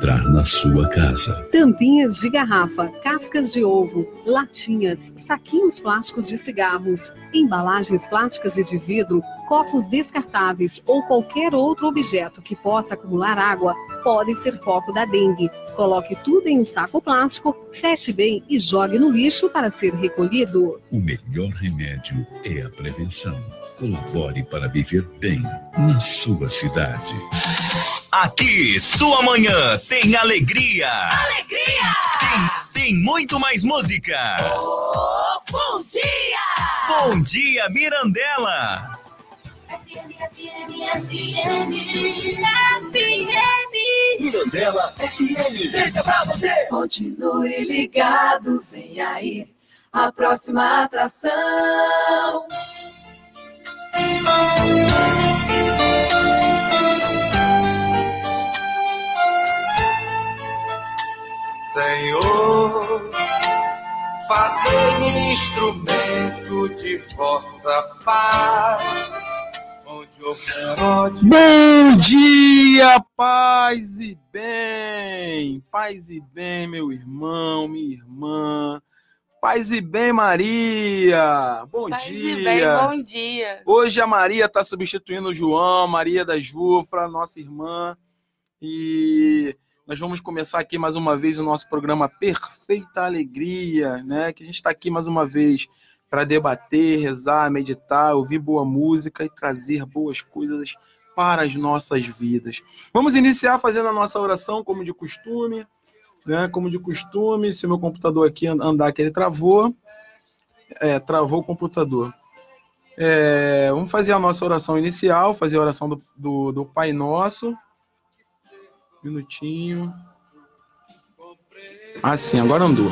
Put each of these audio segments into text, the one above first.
entrar na sua casa. Tampinhas de garrafa, cascas de ovo, latinhas, saquinhos plásticos de cigarros, embalagens plásticas e de vidro, copos descartáveis ou qualquer outro objeto que possa acumular água podem ser foco da dengue. Coloque tudo em um saco plástico, feche bem e jogue no lixo para ser recolhido. O melhor remédio é a prevenção. Colabore para viver bem na sua cidade. Aqui, sua manhã tem alegria. Alegria! Tem, tem muito mais música. Oh, bom dia! Bom dia, Mirandela. FM, FM, FM, FM. Mirandela FM. Feita pra você. Continue ligado, vem aí a próxima atração. Senhor, fazei-me instrumento de vossa paz. Bom dia, paz e bem, paz e bem, meu irmão, minha irmã, paz e bem, Maria, bom Paz dia. e bem, bom dia. Hoje a Maria está substituindo o João, Maria da Jufra, nossa irmã, e nós vamos começar aqui mais uma vez o nosso programa Perfeita Alegria, né? Que a gente está aqui mais uma vez para debater, rezar, meditar, ouvir boa música e trazer boas coisas para as nossas vidas. Vamos iniciar fazendo a nossa oração como de costume, né? Como de costume, se meu computador aqui andar que ele travou, é, travou o computador. É, vamos fazer a nossa oração inicial, fazer a oração do, do, do Pai Nosso. Minutinho. Assim, agora andou.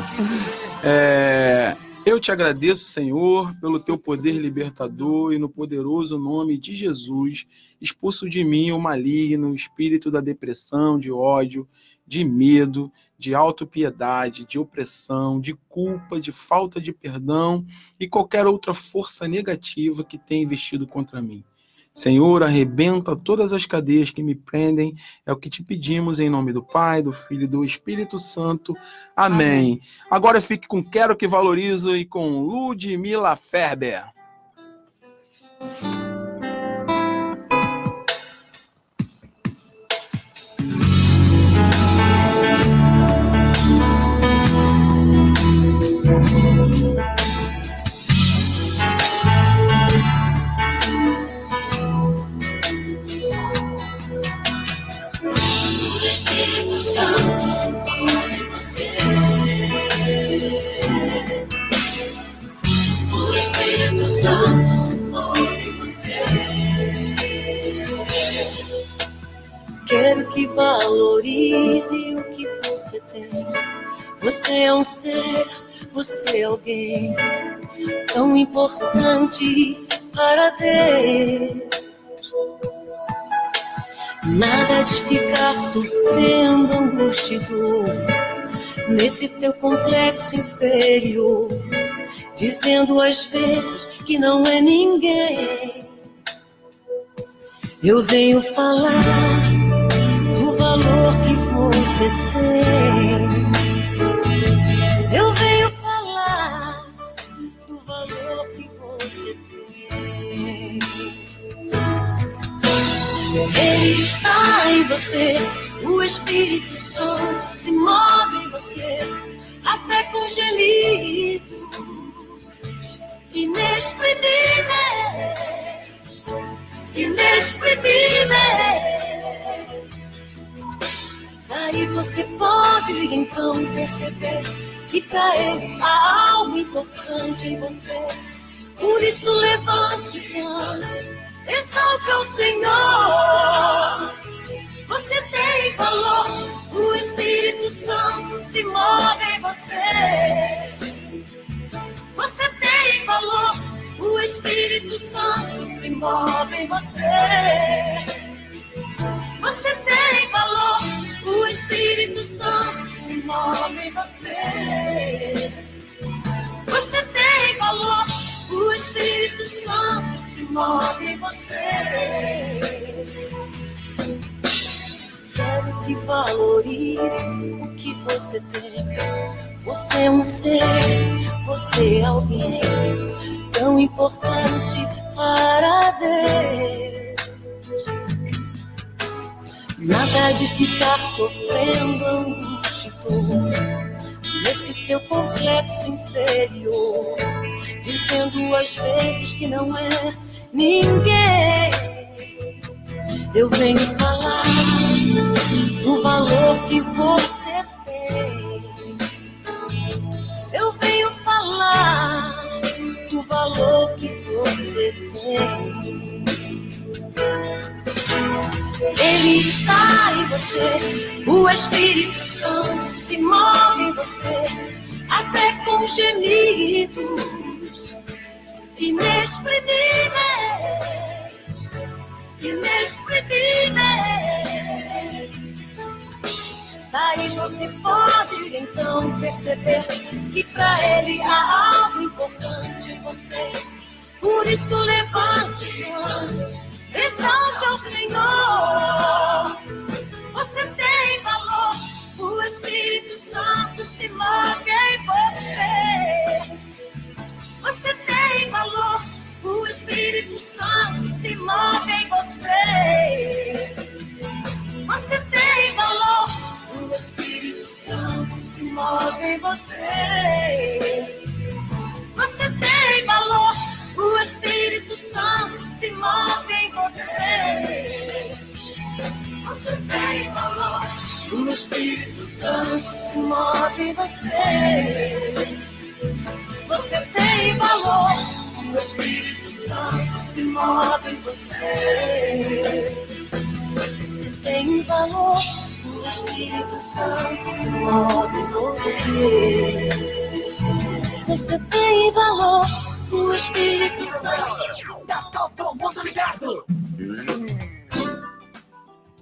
É, eu te agradeço, Senhor, pelo teu poder libertador e no poderoso nome de Jesus, expulso de mim o maligno, o espírito da depressão, de ódio, de medo, de autopiedade, de opressão, de culpa, de falta de perdão e qualquer outra força negativa que tenha investido contra mim. Senhor, arrebenta todas as cadeias que me prendem, é o que te pedimos em nome do Pai, do Filho e do Espírito Santo. Amém. Amém. Agora fique com Quero que Valorizo e com Ludmila Ferber. Espírito Santo se move em você. O Espírito Santo em você. Quero que valorize o que você tem. Você é um ser, você é alguém tão importante para Deus. Nada de ficar sofrendo angústia e dor nesse teu complexo inferior, dizendo às vezes que não é ninguém. Eu venho falar do valor que você tem. Está em você, o Espírito Santo se move em você, até com gemidos inexprimíveis, inexprimíveis. Daí você pode então perceber que para ele há algo importante em você. Por isso levante, cante, exalte ao Senhor. Você tem valor, o Espírito Santo se move em você. Você tem valor, o Espírito Santo se move em você. Você tem valor, o Espírito Santo se move em você. Você tem valor, o Espírito Santo se move em você. Quero que valorize o que você tem. Você é um ser, você é alguém tão importante para Deus. Nada de ficar sofrendo angústia e dor nesse teu complexo inferior, dizendo às vezes que não é ninguém. Eu venho falar do valor que você tem. Eu venho falar do valor que você tem. Ele está em você, o Espírito Santo se move em você, até com gemidos inexprimíveis, inexprimíveis. Daí você pode então perceber que para ele há algo importante em você. Por isso levante antes, exalte ao Senhor. Você tem valor, o Espírito Santo se move em você. Você tem valor, o Espírito Santo se move em você. Você tem valor, o Espírito Santo se move em você. Você tem valor, o Espírito Santo se move em você. Você tem valor, o Espírito Santo se move em você. Você tem valor, o Espírito Santo se move em você. Você tem valor, o Espírito Santo se move em você. Você tem valor, o Espírito Santo. Tá todo mundo ligado.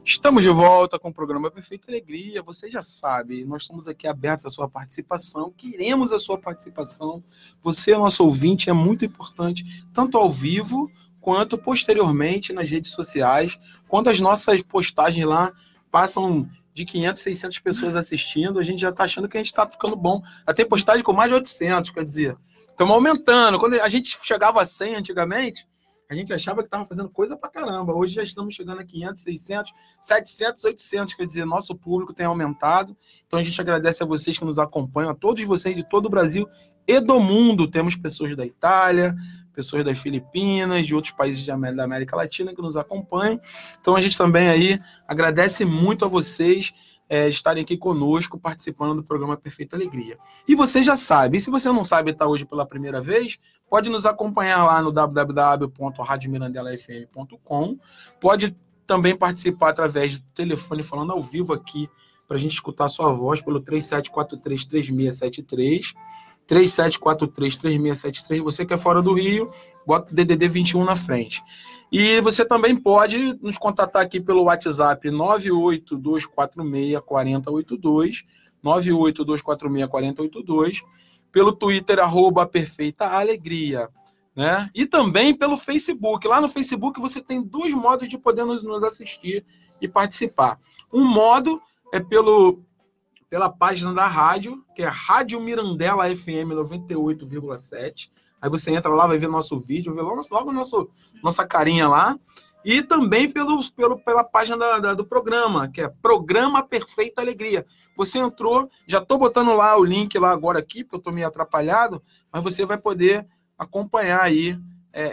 Estamos de volta com o programa Perfeita Alegria. Você já sabe, nós estamos aqui abertos à sua participação, queremos a sua participação. Você, nosso ouvinte, é muito importante, tanto ao vivo quanto posteriormente nas redes sociais. Quando as nossas postagens lá passam de 500, 600 pessoas assistindo, a gente já está achando que a gente está ficando bom. Tem postagem com mais de 800, quer dizer, estamos aumentando. Quando a gente chegava a 100 antigamente, a gente achava que estava fazendo coisa pra caramba. Hoje já estamos chegando a 500, 600, 700, 800. Quer dizer, nosso público tem aumentado. Então a gente agradece a vocês que nos acompanham, a todos vocês de todo o Brasil e do mundo. Temos pessoas da Itália, pessoas das Filipinas, de outros países da América Latina que nos acompanham. Então a gente também aí agradece muito a vocês é, estarem aqui conosco participando do programa Perfeita Alegria. E você já sabe, e se você não sabe estar hoje pela primeira vez, pode nos acompanhar lá no www.radiomirandelafm.com, pode também participar através do telefone falando ao vivo aqui para a gente escutar a sua voz pelo 37433673, 37433673, você que é fora do Rio, bota o DDD 21 na frente. E você também pode nos contatar aqui pelo WhatsApp 982464082, 982464082, pelo Twitter, arroba Perfeita Alegria. Né? E também pelo Facebook. Lá no Facebook você tem dois modos de poder nos, nos assistir e participar. Um modo é pelo, pela página da rádio, que é Rádio Mirandela FM 98,7. Aí você entra lá, vai ver nosso vídeo, vê logo, logo nosso, nossa carinha lá. E também pelo, pelo, pela página da, da, do programa, que é Programa Perfeita Alegria. Você entrou, já estou botando lá o link lá agora aqui, porque eu estou meio atrapalhado, mas você vai poder acompanhar aí é,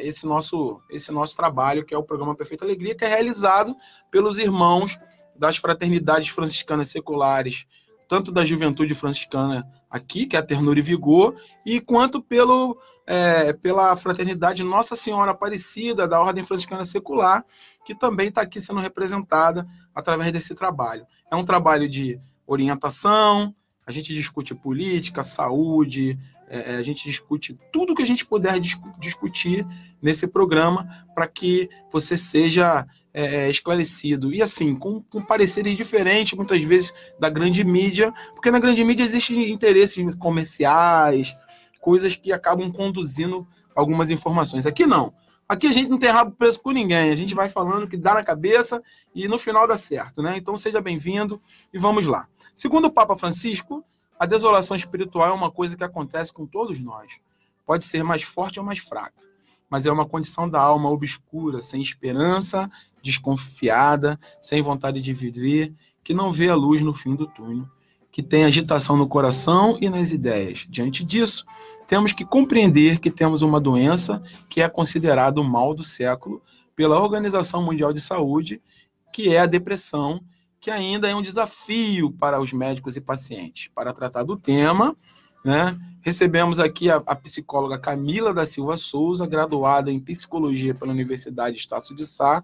é, esse, nosso, esse nosso trabalho, que é o Programa Perfeita Alegria, que é realizado pelos irmãos das fraternidades franciscanas seculares, tanto da juventude franciscana aqui, que é a Ternura e Vigor, e quanto pelo, é, pela fraternidade Nossa Senhora Aparecida, da Ordem Franciscana Secular, que também está aqui sendo representada através desse trabalho. É um trabalho de orientação, a gente discute política, saúde, é, a gente discute tudo que a gente puder discutir nesse programa para que você seja é, esclarecido. E assim, com, com pareceres diferentes, muitas vezes, da grande mídia, porque na grande mídia existem interesses comerciais, coisas que acabam conduzindo algumas informações. Aqui não. Aqui a gente não tem rabo preso com ninguém, a gente vai falando que dá na cabeça e no final dá certo, né? Então seja bem-vindo e vamos lá. Segundo o Papa Francisco, a desolação espiritual é uma coisa que acontece com todos nós. Pode ser mais forte ou mais fraca, mas é uma condição da alma obscura, sem esperança, desconfiada, sem vontade de viver, que não vê a luz no fim do túnel, que tem agitação no coração e nas ideias. Diante disso, temos que compreender que temos uma doença que é considerada o mal do século pela Organização Mundial de Saúde, que é a depressão, que ainda é um desafio para os médicos e pacientes. Para tratar do tema, né, recebemos aqui a, a, psicóloga Camila da Silva Souza, graduada em psicologia pela Universidade Estácio de Sá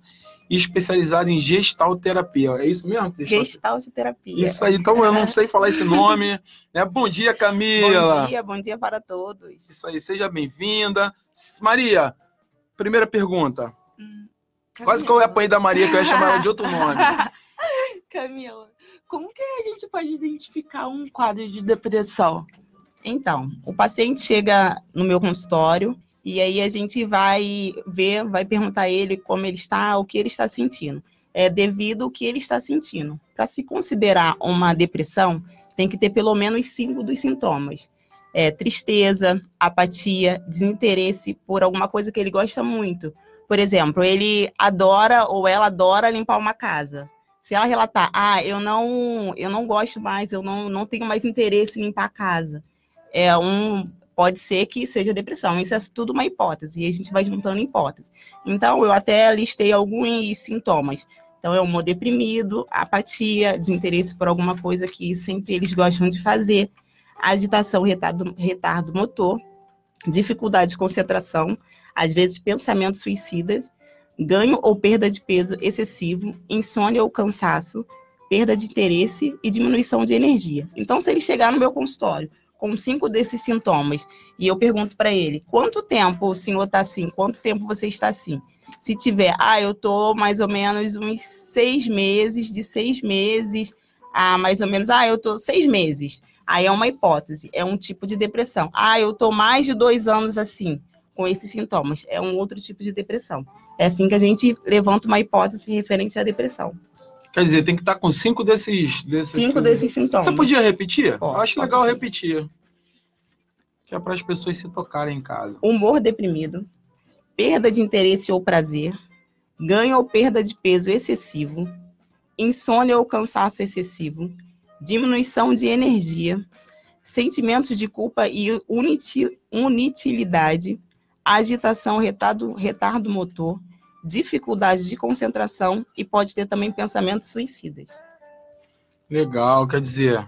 e especializada em gestalterapia. É isso mesmo? Gestalterapia. Isso aí, então eu não sei falar esse nome. Né? Bom dia, Camila. Bom dia, bom dia para todos. Isso aí, seja bem-vinda. Maria, primeira pergunta. Hum, Quase que eu apanhei da Maria, que eu ia chamar ela de outro nome. Camila, como que a gente pode identificar um quadro de depressão? Então, o paciente chega no meu consultório e aí a gente vai ver, vai perguntar a ele como ele está, o que ele está sentindo. É devido ao que ele está sentindo. Para se considerar uma depressão, tem que ter pelo menos cinco dos sintomas. É, tristeza, apatia, desinteresse por alguma coisa que ele gosta muito. Por exemplo, ele adora ou ela adora limpar uma casa. Se ela relatar, ah, eu não, eu não gosto mais, eu não, não tenho mais interesse em limpar a casa, é um pode ser que seja depressão. Isso é tudo uma hipótese, e a gente vai juntando hipóteses. Então, eu até listei alguns sintomas. Então, é humor deprimido, apatia, desinteresse por alguma coisa que sempre eles gostam de fazer, agitação, retardo, retardo motor, dificuldade de concentração, às vezes pensamentos suicidas, ganho ou perda de peso excessivo, insônia ou cansaço, perda de interesse e diminuição de energia. Então, se ele chegar no meu consultório com cinco desses sintomas e eu pergunto para ele, quanto tempo o senhor está assim? Quanto tempo você está assim? Se tiver, ah, eu tô mais ou menos uns seis meses, de seis meses a mais ou menos, ah, eu tô seis meses. Aí é uma hipótese, é um tipo de depressão. Ah, eu tô mais de dois anos assim, com esses sintomas. É um outro tipo de depressão. É assim que a gente levanta uma hipótese referente à depressão. Quer dizer, tem que estar com cinco desses. desses cinco desses sintomas. Você podia repetir? Posso, Acho legal sim. repetir. Que é para as pessoas se tocarem em casa. Humor deprimido, perda de interesse ou prazer, ganho ou perda de peso excessivo, insônia ou cansaço excessivo, diminuição de energia, sentimentos de culpa e unitilidade, agitação, retardo, retardo motor, dificuldade de concentração e pode ter também pensamentos suicidas. Legal, quer dizer,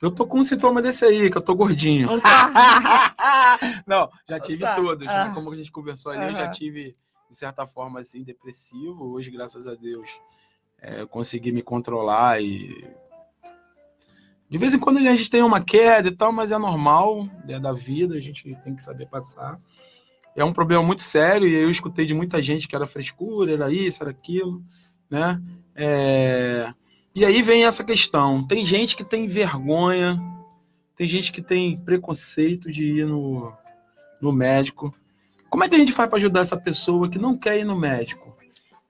eu tô com um sintoma desse aí, que eu tô gordinho. Não, já tive todos. Né? Como a gente conversou ali, eu já tive, de certa forma, assim, depressivo. Hoje, graças a Deus, é, eu consegui me controlar e. De vez em quando a gente tem uma queda e tal, mas é normal, é da vida, a gente tem que saber passar é um problema muito sério, e eu escutei de muita gente que era frescura, era isso, era aquilo, né? É... E aí vem essa questão. Tem gente que tem vergonha, tem gente que tem preconceito de ir no, no médico. Como é que a gente faz para ajudar essa pessoa que não quer ir no médico?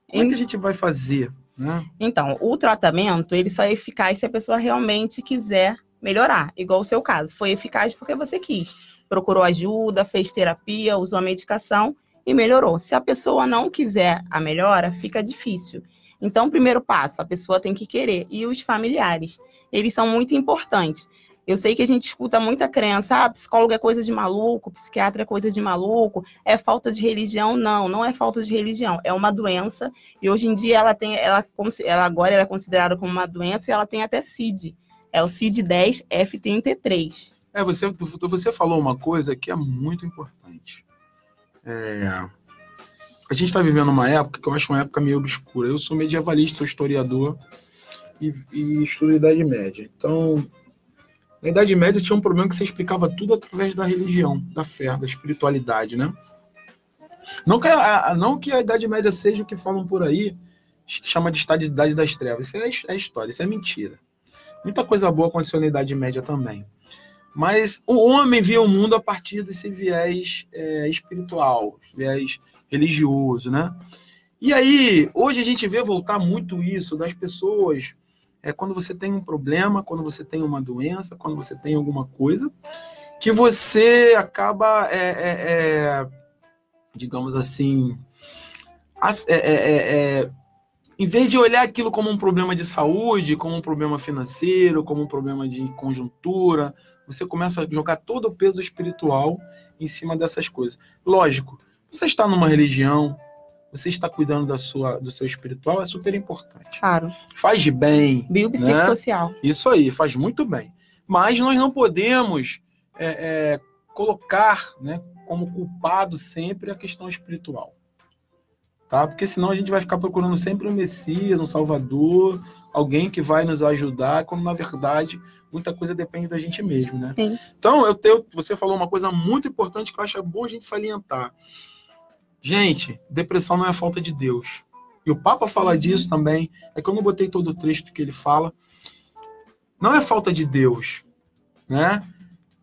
Como é que a gente vai fazer? Né? Então, o tratamento ele só é eficaz se a pessoa realmente quiser melhorar, igual o seu caso. Foi eficaz porque você quis procurou ajuda, fez terapia, usou a medicação e melhorou. Se a pessoa não quiser a melhora, fica difícil. Então, primeiro passo, a pessoa tem que querer. E os familiares, eles são muito importantes. Eu sei que a gente escuta muita crença, ah, psicólogo é coisa de maluco, psiquiatra é coisa de maluco, é falta de religião. Não, não é falta de religião, é uma doença. E hoje em dia ela tem, ela, ela agora ela é considerada como uma doença e ela tem até CID. É o CID-10 F33. É, você, você falou uma coisa que é muito importante. É, a gente está vivendo uma época que eu acho uma época meio obscura. Eu sou medievalista, sou historiador e, e estudo Idade Média. Então, na Idade Média tinha um problema que você explicava tudo através da religião, da fé, da espiritualidade, né? Não que a, não que a Idade Média seja o que falam por aí, que chama de Idade das Trevas. Isso é, é história, isso é mentira. Muita coisa boa aconteceu na Idade Média também. Mas o homem via o mundo a partir desse viés é, espiritual, viés religioso, né? E aí, hoje a gente vê voltar muito isso das pessoas. É quando você tem um problema, quando você tem uma doença, quando você tem alguma coisa, que você acaba, é, é, é, digamos assim, as- é, é, em vez de olhar aquilo como um problema de saúde, como um problema financeiro, como um problema de conjuntura, você começa a jogar todo o peso espiritual em cima dessas coisas. Lógico, você está numa religião, você está cuidando da sua, do seu espiritual, é super importante. Claro. Faz bem. Biopsicossocial. Isso aí, faz muito bem. Mas nós não podemos é, é, colocar né, como culpado sempre a questão espiritual. Tá? Porque senão a gente vai ficar procurando sempre um Messias, um Salvador, alguém que vai nos ajudar, quando na verdade muita coisa depende da gente mesmo, né? Sim. Então, eu tenho, você falou uma coisa muito importante que eu acho bom a gente salientar. Gente, depressão não é falta de Deus. E o Papa fala disso também. É que eu não botei todo o trecho que ele fala. Não é falta de Deus, né?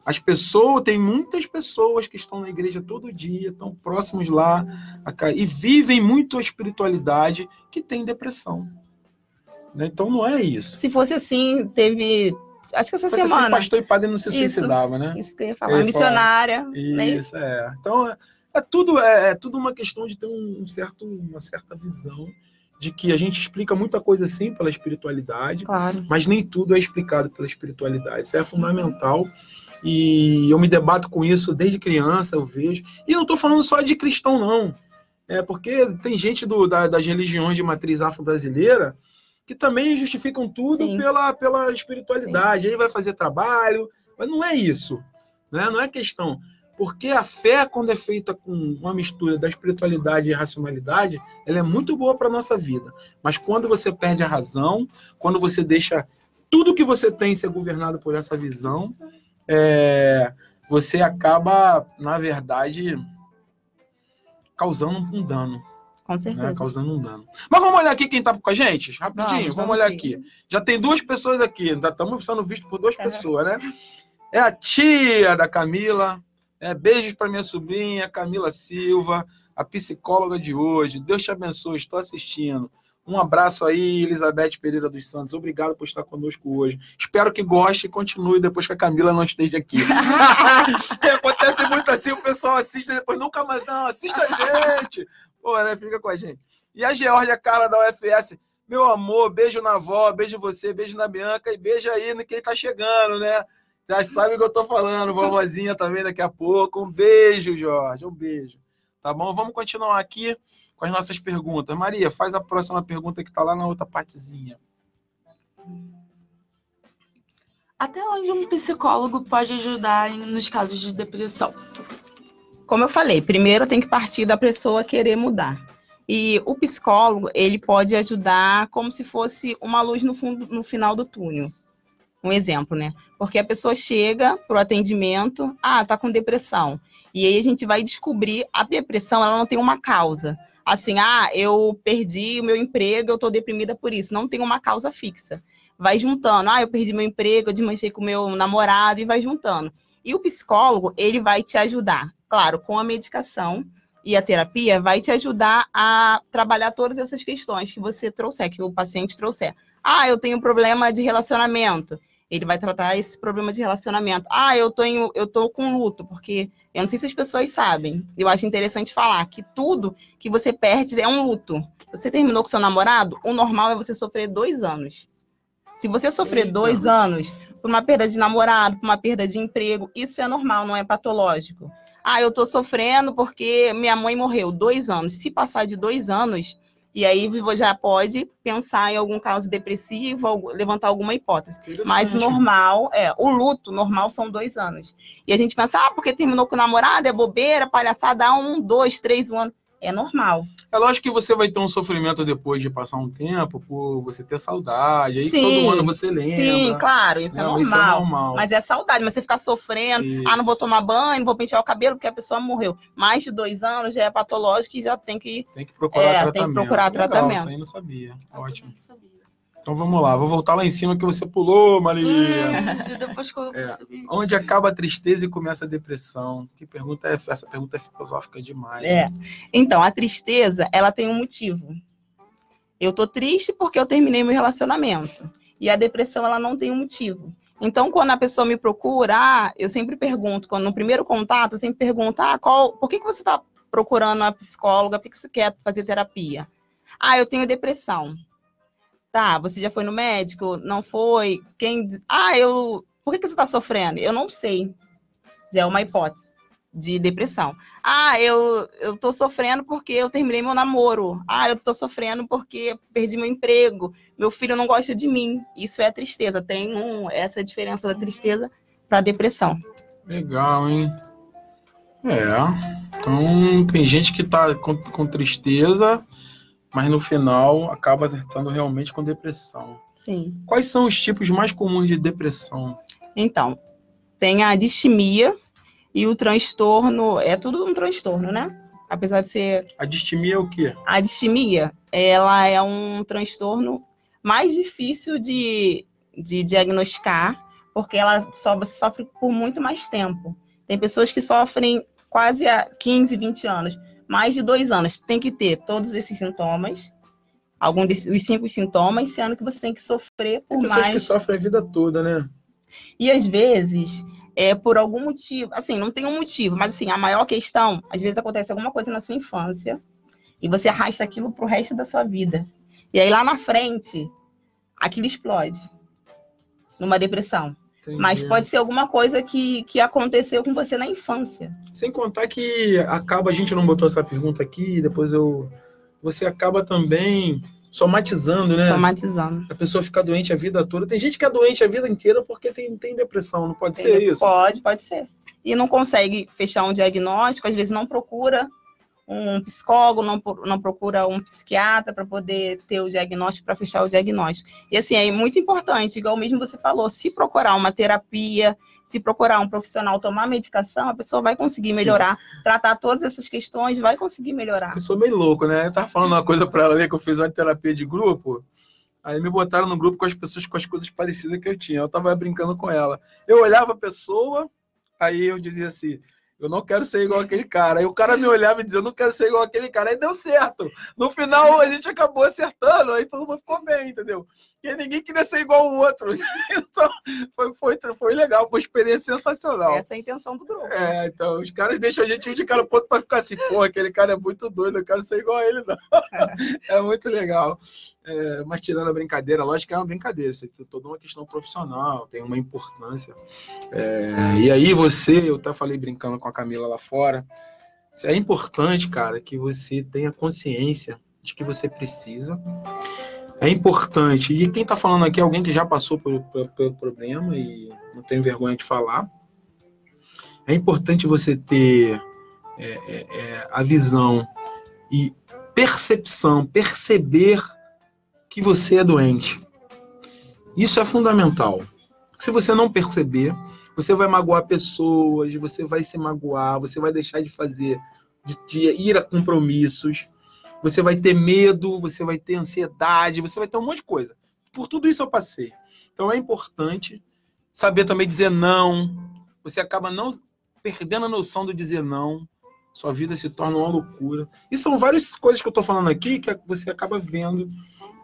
As pessoas, tem muitas pessoas que estão na igreja todo dia, estão próximos lá e vivem muito a espiritualidade que tem depressão. né? Então não é isso. Se fosse assim, teve. Acho que essa Se fosse assim, semana. pastor e padre não se Isso. suicidava, né? Isso que eu ia Eu falar. ia Missionária. né? Isso, é. Então, é, é tudo, é, é tudo uma questão de ter um certo, uma certa visão de que a gente explica muita coisa sim pela espiritualidade, Claro. mas nem tudo é explicado pela espiritualidade. Isso é fundamental. E eu me debato com isso desde criança, eu vejo. E não estou falando só de cristão, não. É porque tem gente do- da- das religiões de matriz afro-brasileira que também justificam tudo Sim. pela, pela espiritualidade. Aí vai fazer trabalho, mas não é isso. Né? Não é questão. Porque a fé, quando é feita com uma mistura da espiritualidade e racionalidade, ela é muito boa para a nossa vida. Mas quando você perde a razão, quando você deixa tudo que você tem ser governado por essa visão, é, você acaba, na verdade, causando um dano. Com né? certeza. Causando um dano. Mas vamos olhar aqui quem tá com a gente? Rapidinho, Vamos, vamos, vamos olhar sim. aqui. Já tem duas pessoas aqui, ainda estamos sendo vistos por duas Uhum. pessoas, né? É a tia da Camila. É, beijos para minha sobrinha, Camila Silva, a psicóloga de hoje. Deus te abençoe, estou assistindo. Um abraço aí, Elizabeth Pereira dos Santos. Obrigado por estar conosco hoje. Espero que goste e continue depois que a Camila não esteja aqui. Acontece muito assim, o pessoal assiste e depois nunca mais. Não, assiste a gente. Pô, né? Fica com a gente. E a Georgia Cara da UFS. Meu amor, beijo na avó, beijo você, beijo na Bianca e beijo aí no quem tá chegando, né? Já sabe o que eu tô falando, vovozinha também daqui a pouco. Um beijo, Jorge, um beijo. Tá bom? Vamos continuar aqui com as nossas perguntas. Maria, faz a próxima pergunta que tá lá na outra partezinha. Até onde um psicólogo pode ajudar nos casos de depressão? Como eu falei, primeiro tem que partir da pessoa querer mudar. E o psicólogo, ele pode ajudar como se fosse uma luz no fundo, no final do túnel. Um exemplo, né? Porque a pessoa chega pro atendimento, ah, tá com depressão. E aí a gente vai descobrir a depressão, ela não tem uma causa. Assim, ah, eu perdi o meu emprego, eu tô deprimida por isso. Não tem uma causa fixa. Vai juntando, ah, eu perdi meu emprego, eu desmanchei com meu namorado e vai juntando. E o psicólogo, ele vai te ajudar, claro, com a medicação e a terapia, vai te ajudar a trabalhar todas essas questões que você trouxer, que o paciente trouxer. Ah, eu tenho problema de relacionamento. Ele vai tratar esse problema de relacionamento. Ah, eu em- eu tô com luto, porque eu não sei se as pessoas sabem. Eu acho interessante falar que tudo que você perde é um luto. Você terminou com seu namorado, o normal é você sofrer dois anos. Se você sofrer Eita. dois anos por uma perda de namorado, por uma perda de emprego, isso é normal, não é patológico. Ah, eu tô sofrendo porque minha mãe morreu. Dois anos. Se passar de dois anos, e aí você já pode pensar em algum caso depressivo, levantar alguma hipótese. Mas normal, é, o luto normal são dois anos. E a gente pensa, ah, porque terminou com o namorado, é bobeira, palhaçada, um, dois, três, um ano. É normal. É lógico que você vai ter um sofrimento depois de passar um tempo, por você ter saudade. Aí Sim, todo ano você lembra. Sim, claro, isso é Não, normal. isso é normal. Mas é saudade, mas você ficar sofrendo, Isso. ah, não vou tomar banho, não vou pentear o cabelo porque a pessoa morreu. Mais de dois anos já é patológico e já tem que. Tem que procurar É, tem que tratamento. procurar Legal, tratamento. Isso aí eu não sabia. Então vamos lá, vou voltar lá em cima que você pulou, Maria. Sim, depois que eu É. Onde acaba a tristeza e começa a depressão? Que pergunta é essa? Pergunta é filosófica demais. É. Então, a tristeza, ela tem um motivo. Eu tô triste porque eu terminei meu relacionamento. E a depressão, ela não tem um motivo. Então, quando a pessoa me procura, ah, eu sempre pergunto, quando no primeiro contato, eu sempre pergunto, ah, qual, por que, que você está procurando uma psicóloga? Por que, que você quer fazer terapia? Ah, eu tenho depressão. Tá, você já foi no médico? Não foi? Quem. Ah, eu. Por que, que você está sofrendo? Eu não sei. Já é uma hipótese de depressão. Ah, eu, eu tô sofrendo porque eu terminei meu namoro. Ah, eu tô sofrendo porque perdi meu emprego. Meu filho não gosta de mim. Isso é tristeza. Tem um, essa diferença da tristeza para depressão. Legal, hein? É. Então tem gente que tá com, com tristeza, mas no final acaba estando realmente com depressão. Sim. Quais são os tipos mais comuns de depressão? Então, tem a distimia e o transtorno. É tudo um transtorno, né? Apesar de ser A distimia é o quê? A distimia, ela é um transtorno mais difícil de, de diagnosticar, porque ela sofre por muito mais tempo. Tem pessoas que sofrem quase há 15, 20 anos, mais de dois anos. Tem que ter todos esses sintomas, algum desses, os cinco sintomas, sendo que você tem que sofrer por Tem pessoas mais que sofrem a vida toda, né? e às vezes, é por algum motivo, assim, não tem um motivo, mas assim, a maior questão, às vezes acontece alguma coisa na sua infância e você arrasta aquilo pro resto da sua vida. E aí lá na frente, aquilo explode numa depressão. Entendi. Mas pode ser alguma coisa que, que aconteceu com você na infância. Sem contar que acaba, a gente não botou essa pergunta aqui, depois eu. Você acaba também somatizando, né? Somatizando. A pessoa fica doente a vida toda. Tem gente que é doente a vida inteira porque tem, tem depressão, não pode ser isso? Pode, pode ser. E não consegue fechar um diagnóstico, às vezes não procura um psicólogo, não, não procura um psiquiatra para poder ter o diagnóstico, para fechar o diagnóstico. E assim, é muito importante, igual mesmo você falou, se procurar uma terapia, se procurar um profissional tomar medicação, a pessoa vai conseguir melhorar, tratar todas essas questões, vai conseguir melhorar. Eu sou meio louco, né? Eu tava falando uma coisa pra ela ali que eu fiz uma terapia de grupo. Aí me botaram no grupo com as pessoas com as coisas parecidas que eu tinha. Eu tava brincando com ela. Eu olhava a pessoa, aí eu dizia assim: eu não quero ser igual aquele cara. Aí o cara me olhava e dizia: eu não quero ser igual aquele cara. Aí deu certo. No final a gente acabou acertando, aí todo mundo ficou bem, entendeu? E ninguém queria ser igual o outro. Então foi, foi, foi legal, foi uma experiência sensacional. Essa é a intenção do grupo. É, então, os caras deixam a gente ir de cara pro outro pra ficar assim, pô, aquele cara é muito doido, eu quero ser igual a ele, não. É muito legal. É, mas tirando a brincadeira, lógico que é uma brincadeira, isso tem toda uma questão profissional, tem uma importância. É, e aí você, eu até falei brincando com a Camila lá fora, é importante, cara, que você tenha consciência de que você precisa. É importante, e quem tá falando aqui é alguém que já passou pelo problema e não tem vergonha de falar. É importante você ter é, é, é, a visão e percepção, perceber que você é doente. Isso é fundamental. Se você não perceber, você vai magoar pessoas, você vai se magoar, você vai deixar de fazer, de, de ir a compromissos, você vai ter medo, você vai ter ansiedade, você vai ter um monte de coisa. Por tudo isso eu passei. Então é importante saber também dizer não. Você acaba não perdendo a noção do dizer não. Sua vida se torna uma loucura. E são várias coisas que eu estou falando aqui que você acaba vendo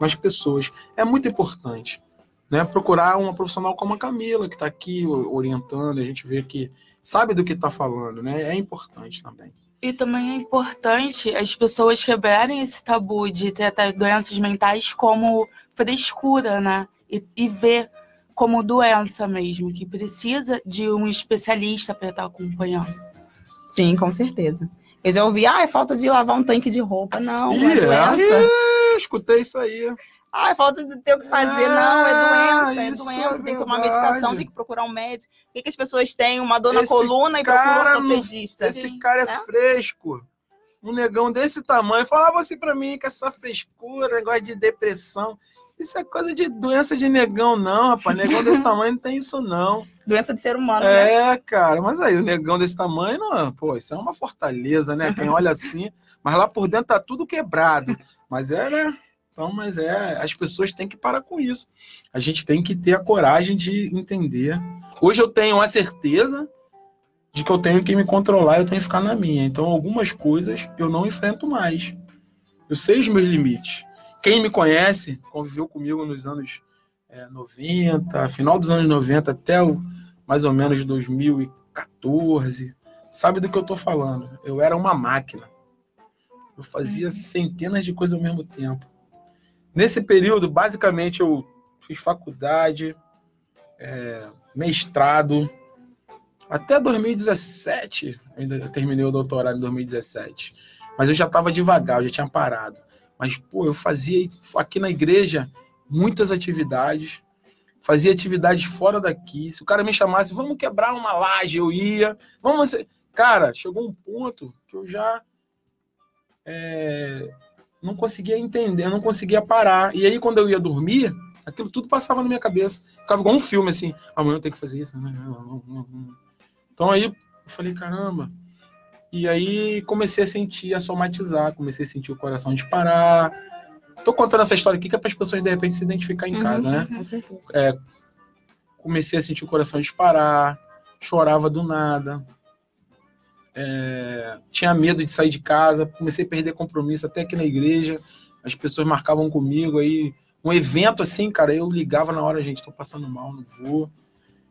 nas pessoas. É muito importante. Né? Procurar uma profissional como a Camila, que está aqui orientando, a gente vê que sabe do que está falando, né? É importante também. E também é importante as pessoas quebrarem esse tabu de tratar doenças mentais como frescura, né? E, e ver como doença mesmo, que precisa de um especialista para estar acompanhando. Sim, com certeza. Eu já ouvi, ah, é falta de lavar um tanque de roupa. Não, não é Ih, doença. ih, escutei isso aí. Ah, é falta de ter o que fazer. Ah, não, é doença, é doença. é tem que tomar medicação, tem que procurar um médico. Por que, que as pessoas têm uma dor na Esse coluna e procuram cara um ortopedista? Esse Sim, cara é né? fresco. Um negão desse tamanho. Falava assim pra mim que essa frescura, negócio de depressão. Isso é coisa de doença de negão, não, rapaz. Negão desse tamanho não tem isso, não. Doença de ser humano, né? É, cara, mas aí o negão desse tamanho, não, pô, isso é uma fortaleza, né? Quem olha assim, mas lá por dentro tá tudo quebrado. Mas é, né? Então, mas é, as pessoas têm que parar com isso. A gente tem que ter a coragem de entender. Hoje eu tenho a certeza de que eu tenho que me controlar, eu tenho que ficar na minha. Então, algumas coisas eu não enfrento mais. Eu sei os meus limites. Quem me conhece, conviveu comigo nos anos é, 90, final dos anos 90 até o, mais ou menos 2014, sabe do que eu estou falando. Eu era uma máquina. Eu fazia centenas de coisas ao mesmo tempo. Nesse período, basicamente, eu fiz faculdade, é, mestrado. Até 2017, ainda terminei o doutorado em 2017. Mas eu já estava devagar, eu já tinha parado. Mas, pô, eu fazia aqui na igreja muitas atividades, fazia atividades fora daqui. Se o cara me chamasse, vamos quebrar uma laje, eu ia. Vamos. Cara, chegou um ponto que eu já é, não conseguia entender, não conseguia parar. E aí, quando eu ia dormir, aquilo tudo passava na minha cabeça. Ficava igual um filme assim: amanhã eu tenho que fazer isso. Então aí eu falei: caramba. E aí comecei a sentir, a somatizar, comecei a sentir o coração disparar. Tô contando essa história aqui que é para as pessoas de repente se identificar em uhum, casa, né? É, comecei a sentir o coração disparar, chorava do nada, é, tinha medo de sair de casa, comecei a perder compromisso até aqui na igreja. As pessoas marcavam comigo aí. Um evento assim, cara, eu ligava na hora, gente, tô passando mal, não vou.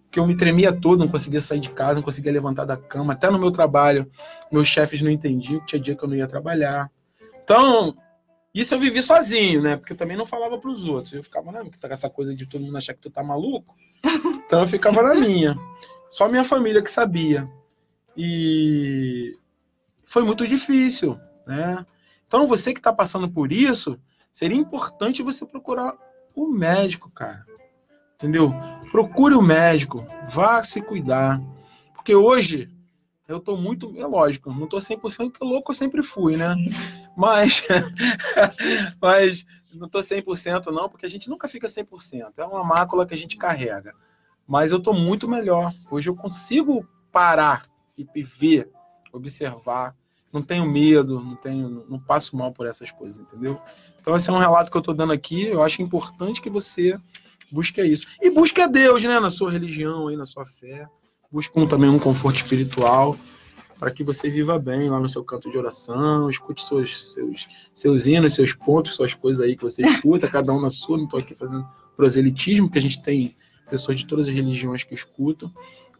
Porque eu me tremia todo, não conseguia sair de casa, não conseguia levantar da cama. Até no meu trabalho, meus chefes não entendiam, tinha dia que eu não ia trabalhar. Então, isso eu vivi sozinho, né? Porque eu também não falava para os outros. Eu ficava, não, porque tá com essa coisa de todo mundo achar que tu tá maluco. Então eu ficava na minha. Só minha família que sabia. E foi muito difícil, né? Então, você que está passando por isso, seria importante você procurar o médico, cara. Entendeu? Procure o médico, vá se cuidar. Porque hoje eu tô muito, é lógico, não tô 100% porque louco eu sempre fui, né? Mas mas não tô 100% não, porque a gente nunca fica 100%. É uma mácula que a gente carrega. Mas eu tô muito melhor. Hoje eu consigo parar e ver, observar. Não tenho medo, não tenho, não passo mal por essas coisas, entendeu? Então esse é um relato que eu estou dando aqui. Eu acho importante que você busque isso e busque a Deus, né, na sua religião, aí, na sua fé. Busque um, também um conforto espiritual para que você viva bem lá no seu canto de oração, escute seus, seus, seus hinos, seus pontos, suas coisas aí que você escuta, cada um na sua. Não estou aqui fazendo proselitismo, porque a gente tem pessoas de todas as religiões que escutam,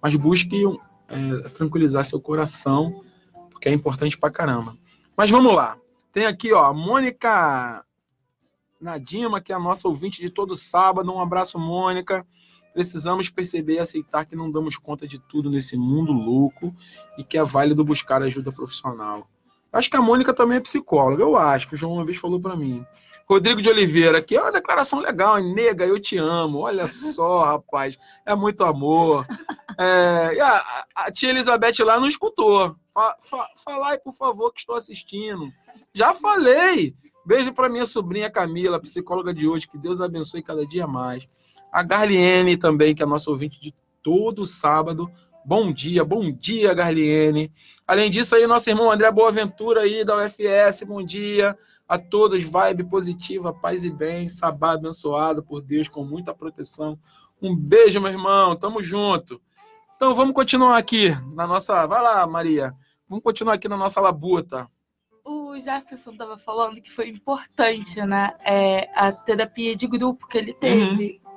mas busque é, tranquilizar seu coração, porque é importante pra caramba. Mas vamos lá. Tem aqui, ó, a Mônica Nadima, que é a nossa ouvinte de todo sábado. Um abraço, Mônica. Precisamos perceber e aceitar que não damos conta de tudo nesse mundo louco e que é válido buscar ajuda profissional. Acho que a Mônica também é psicóloga, eu acho, que o João uma vez falou para mim. Rodrigo de Oliveira, aqui é uma declaração legal, hein? nega, eu te amo. Olha só, rapaz, é muito amor. É, a, a, tia Elizabeth lá não escutou. Fa, fa, falai, por favor, que estou assistindo. Já falei. Beijo para minha sobrinha Camila, psicóloga de hoje. Que Deus abençoe cada dia mais. A Garliene também, que é nossa ouvinte de todo sábado. Bom dia, bom dia, Garliene. Além disso, aí, nosso irmão André Boaventura aí da UFS, bom dia a todos, vibe positiva, paz e bem, sabá abençoado por Deus, com muita proteção. Um beijo, meu irmão, tamo junto. Então vamos continuar aqui na nossa. Vai lá, Maria. Vamos continuar aqui na nossa labuta. O Jefferson estava falando que foi importante, né? É, a terapia de grupo que ele teve. Uhum.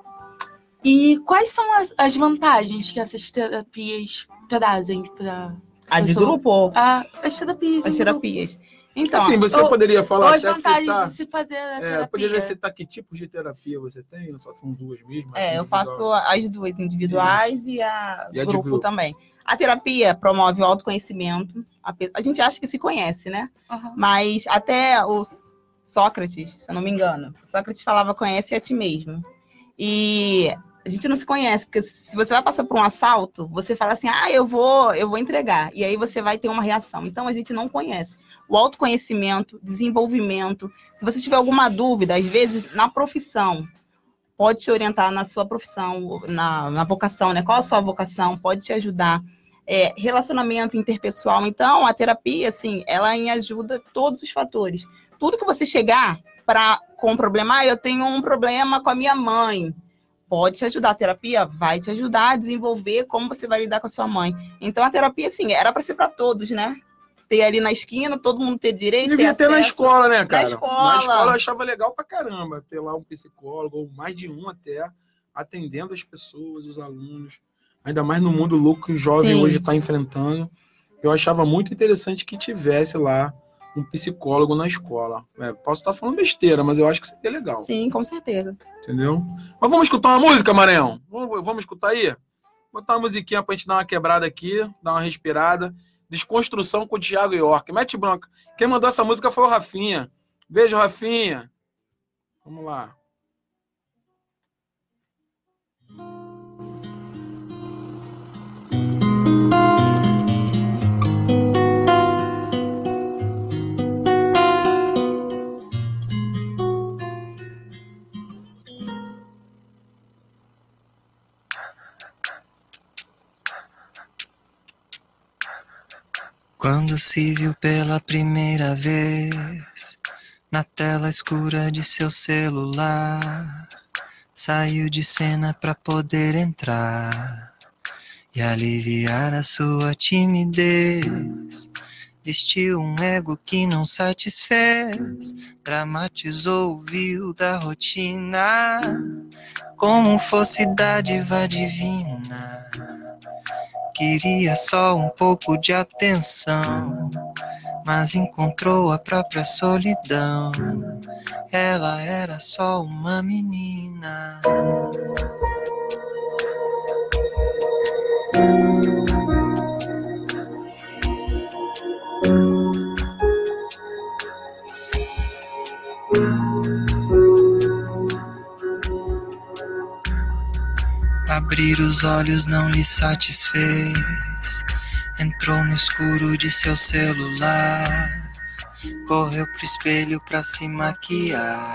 E quais são as, as vantagens que essas terapias trazem para. A de grupo? A, as terapias. As terapias. Grupo. Então, assim, você poderia falar as vantagens citar, de se fazer a é, terapia. Poderia citar que tipo de terapia você tem? Ou só são duas mesmo? É, eu faço as duas, individuais e a, e a grupo, grupo, também. A terapia promove o autoconhecimento. A, a gente acha que se conhece, né? Uhum. Mas até os Sócrates, se eu não me engano, Sócrates falava conhece a ti mesmo. E a gente não se conhece, porque se você vai passar por um assalto, você fala assim: "Ah, eu vou, eu vou entregar". E aí você vai ter uma reação. Então a gente não conhece o autoconhecimento, desenvolvimento. Se você tiver alguma dúvida, às vezes na profissão, pode te orientar na sua profissão, na, na vocação, né? Qual a sua vocação? Pode te ajudar. É, relacionamento interpessoal. Então, a terapia, assim, ela ajuda todos os fatores. Tudo que você chegar para com um problema, ah, eu tenho um problema com a minha mãe. Pode te ajudar. A terapia vai te ajudar a desenvolver como você vai lidar com a sua mãe. Então, a terapia, assim, era para ser para todos, né? Ter ali na esquina, todo mundo ter direito. Devia ter, ter na escola, né, cara? escola. Na escola eu achava legal pra caramba ter lá um psicólogo, ou mais de um até, atendendo as pessoas, os alunos. Ainda mais no mundo louco que o jovem Sim. hoje está enfrentando. Eu achava muito interessante que tivesse lá um psicólogo na escola. É, posso estar falando besteira, mas eu acho que seria legal. Sim, com certeza. Entendeu? Mas vamos escutar uma música, Maranhão? Vamos, vamos escutar aí? Botar uma musiquinha pra gente dar uma quebrada aqui, dar uma respirada. Desconstrução com o Thiago York. Mete bronca. Quem mandou essa música foi o Rafinha. Beijo, Rafinha. Vamos lá. Quando se viu pela primeira vez na tela escura de seu celular, saiu de cena pra poder entrar e aliviar a sua timidez. Vestiu um ego que não satisfez, dramatizou o vil da rotina, como fosse dádiva divina. Queria só um pouco de atenção, mas encontrou a própria solidão. Ela era só uma menina. Abrir os olhos não lhe satisfez. Entrou no escuro de seu celular. Correu pro espelho pra se maquiar.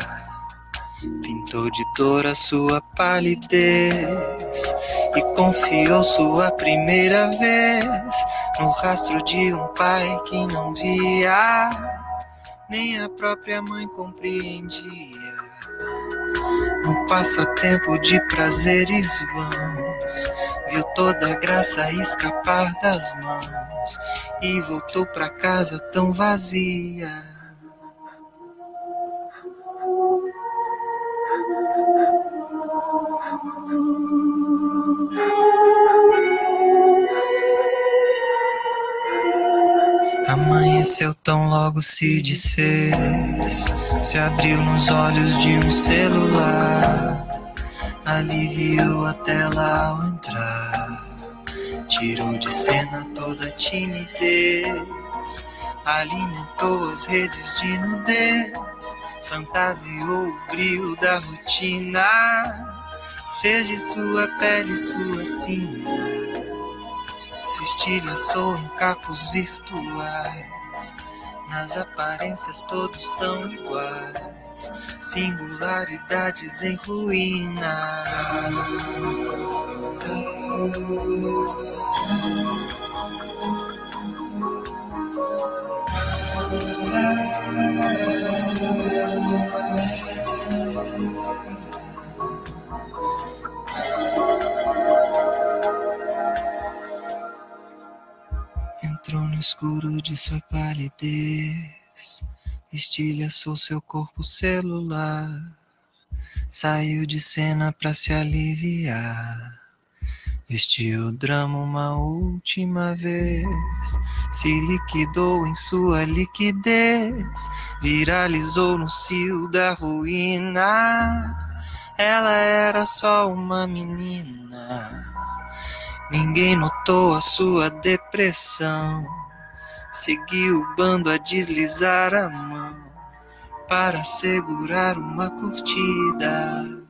Pintou de dor a sua palidez. E confiou sua primeira vez no rastro de um pai que não via. Nem a própria mãe compreendia. Um passatempo de prazeres vãos. Viu toda a graça escapar das mãos. E voltou pra casa tão vazia. Amanheceu tão logo se desfez, se abriu nos olhos de um celular, aliviou a tela ao entrar, tirou de cena toda a timidez, alimentou as redes de nudez, fantasiou o brilho da rotina, fez de sua pele sua sina. Se estilhaçou em cacos virtuais. Nas aparências todos tão iguais, singularidades em ruína. Entrou no escuro de sua palidez, estilhaçou seu corpo celular, saiu de cena pra se aliviar. Vestiu o drama uma última vez, se liquidou em sua liquidez, viralizou no cio da ruína. Ela era só uma menina. Ninguém notou a sua depressão. Seguiu o bando a deslizar a mão para segurar uma curtida.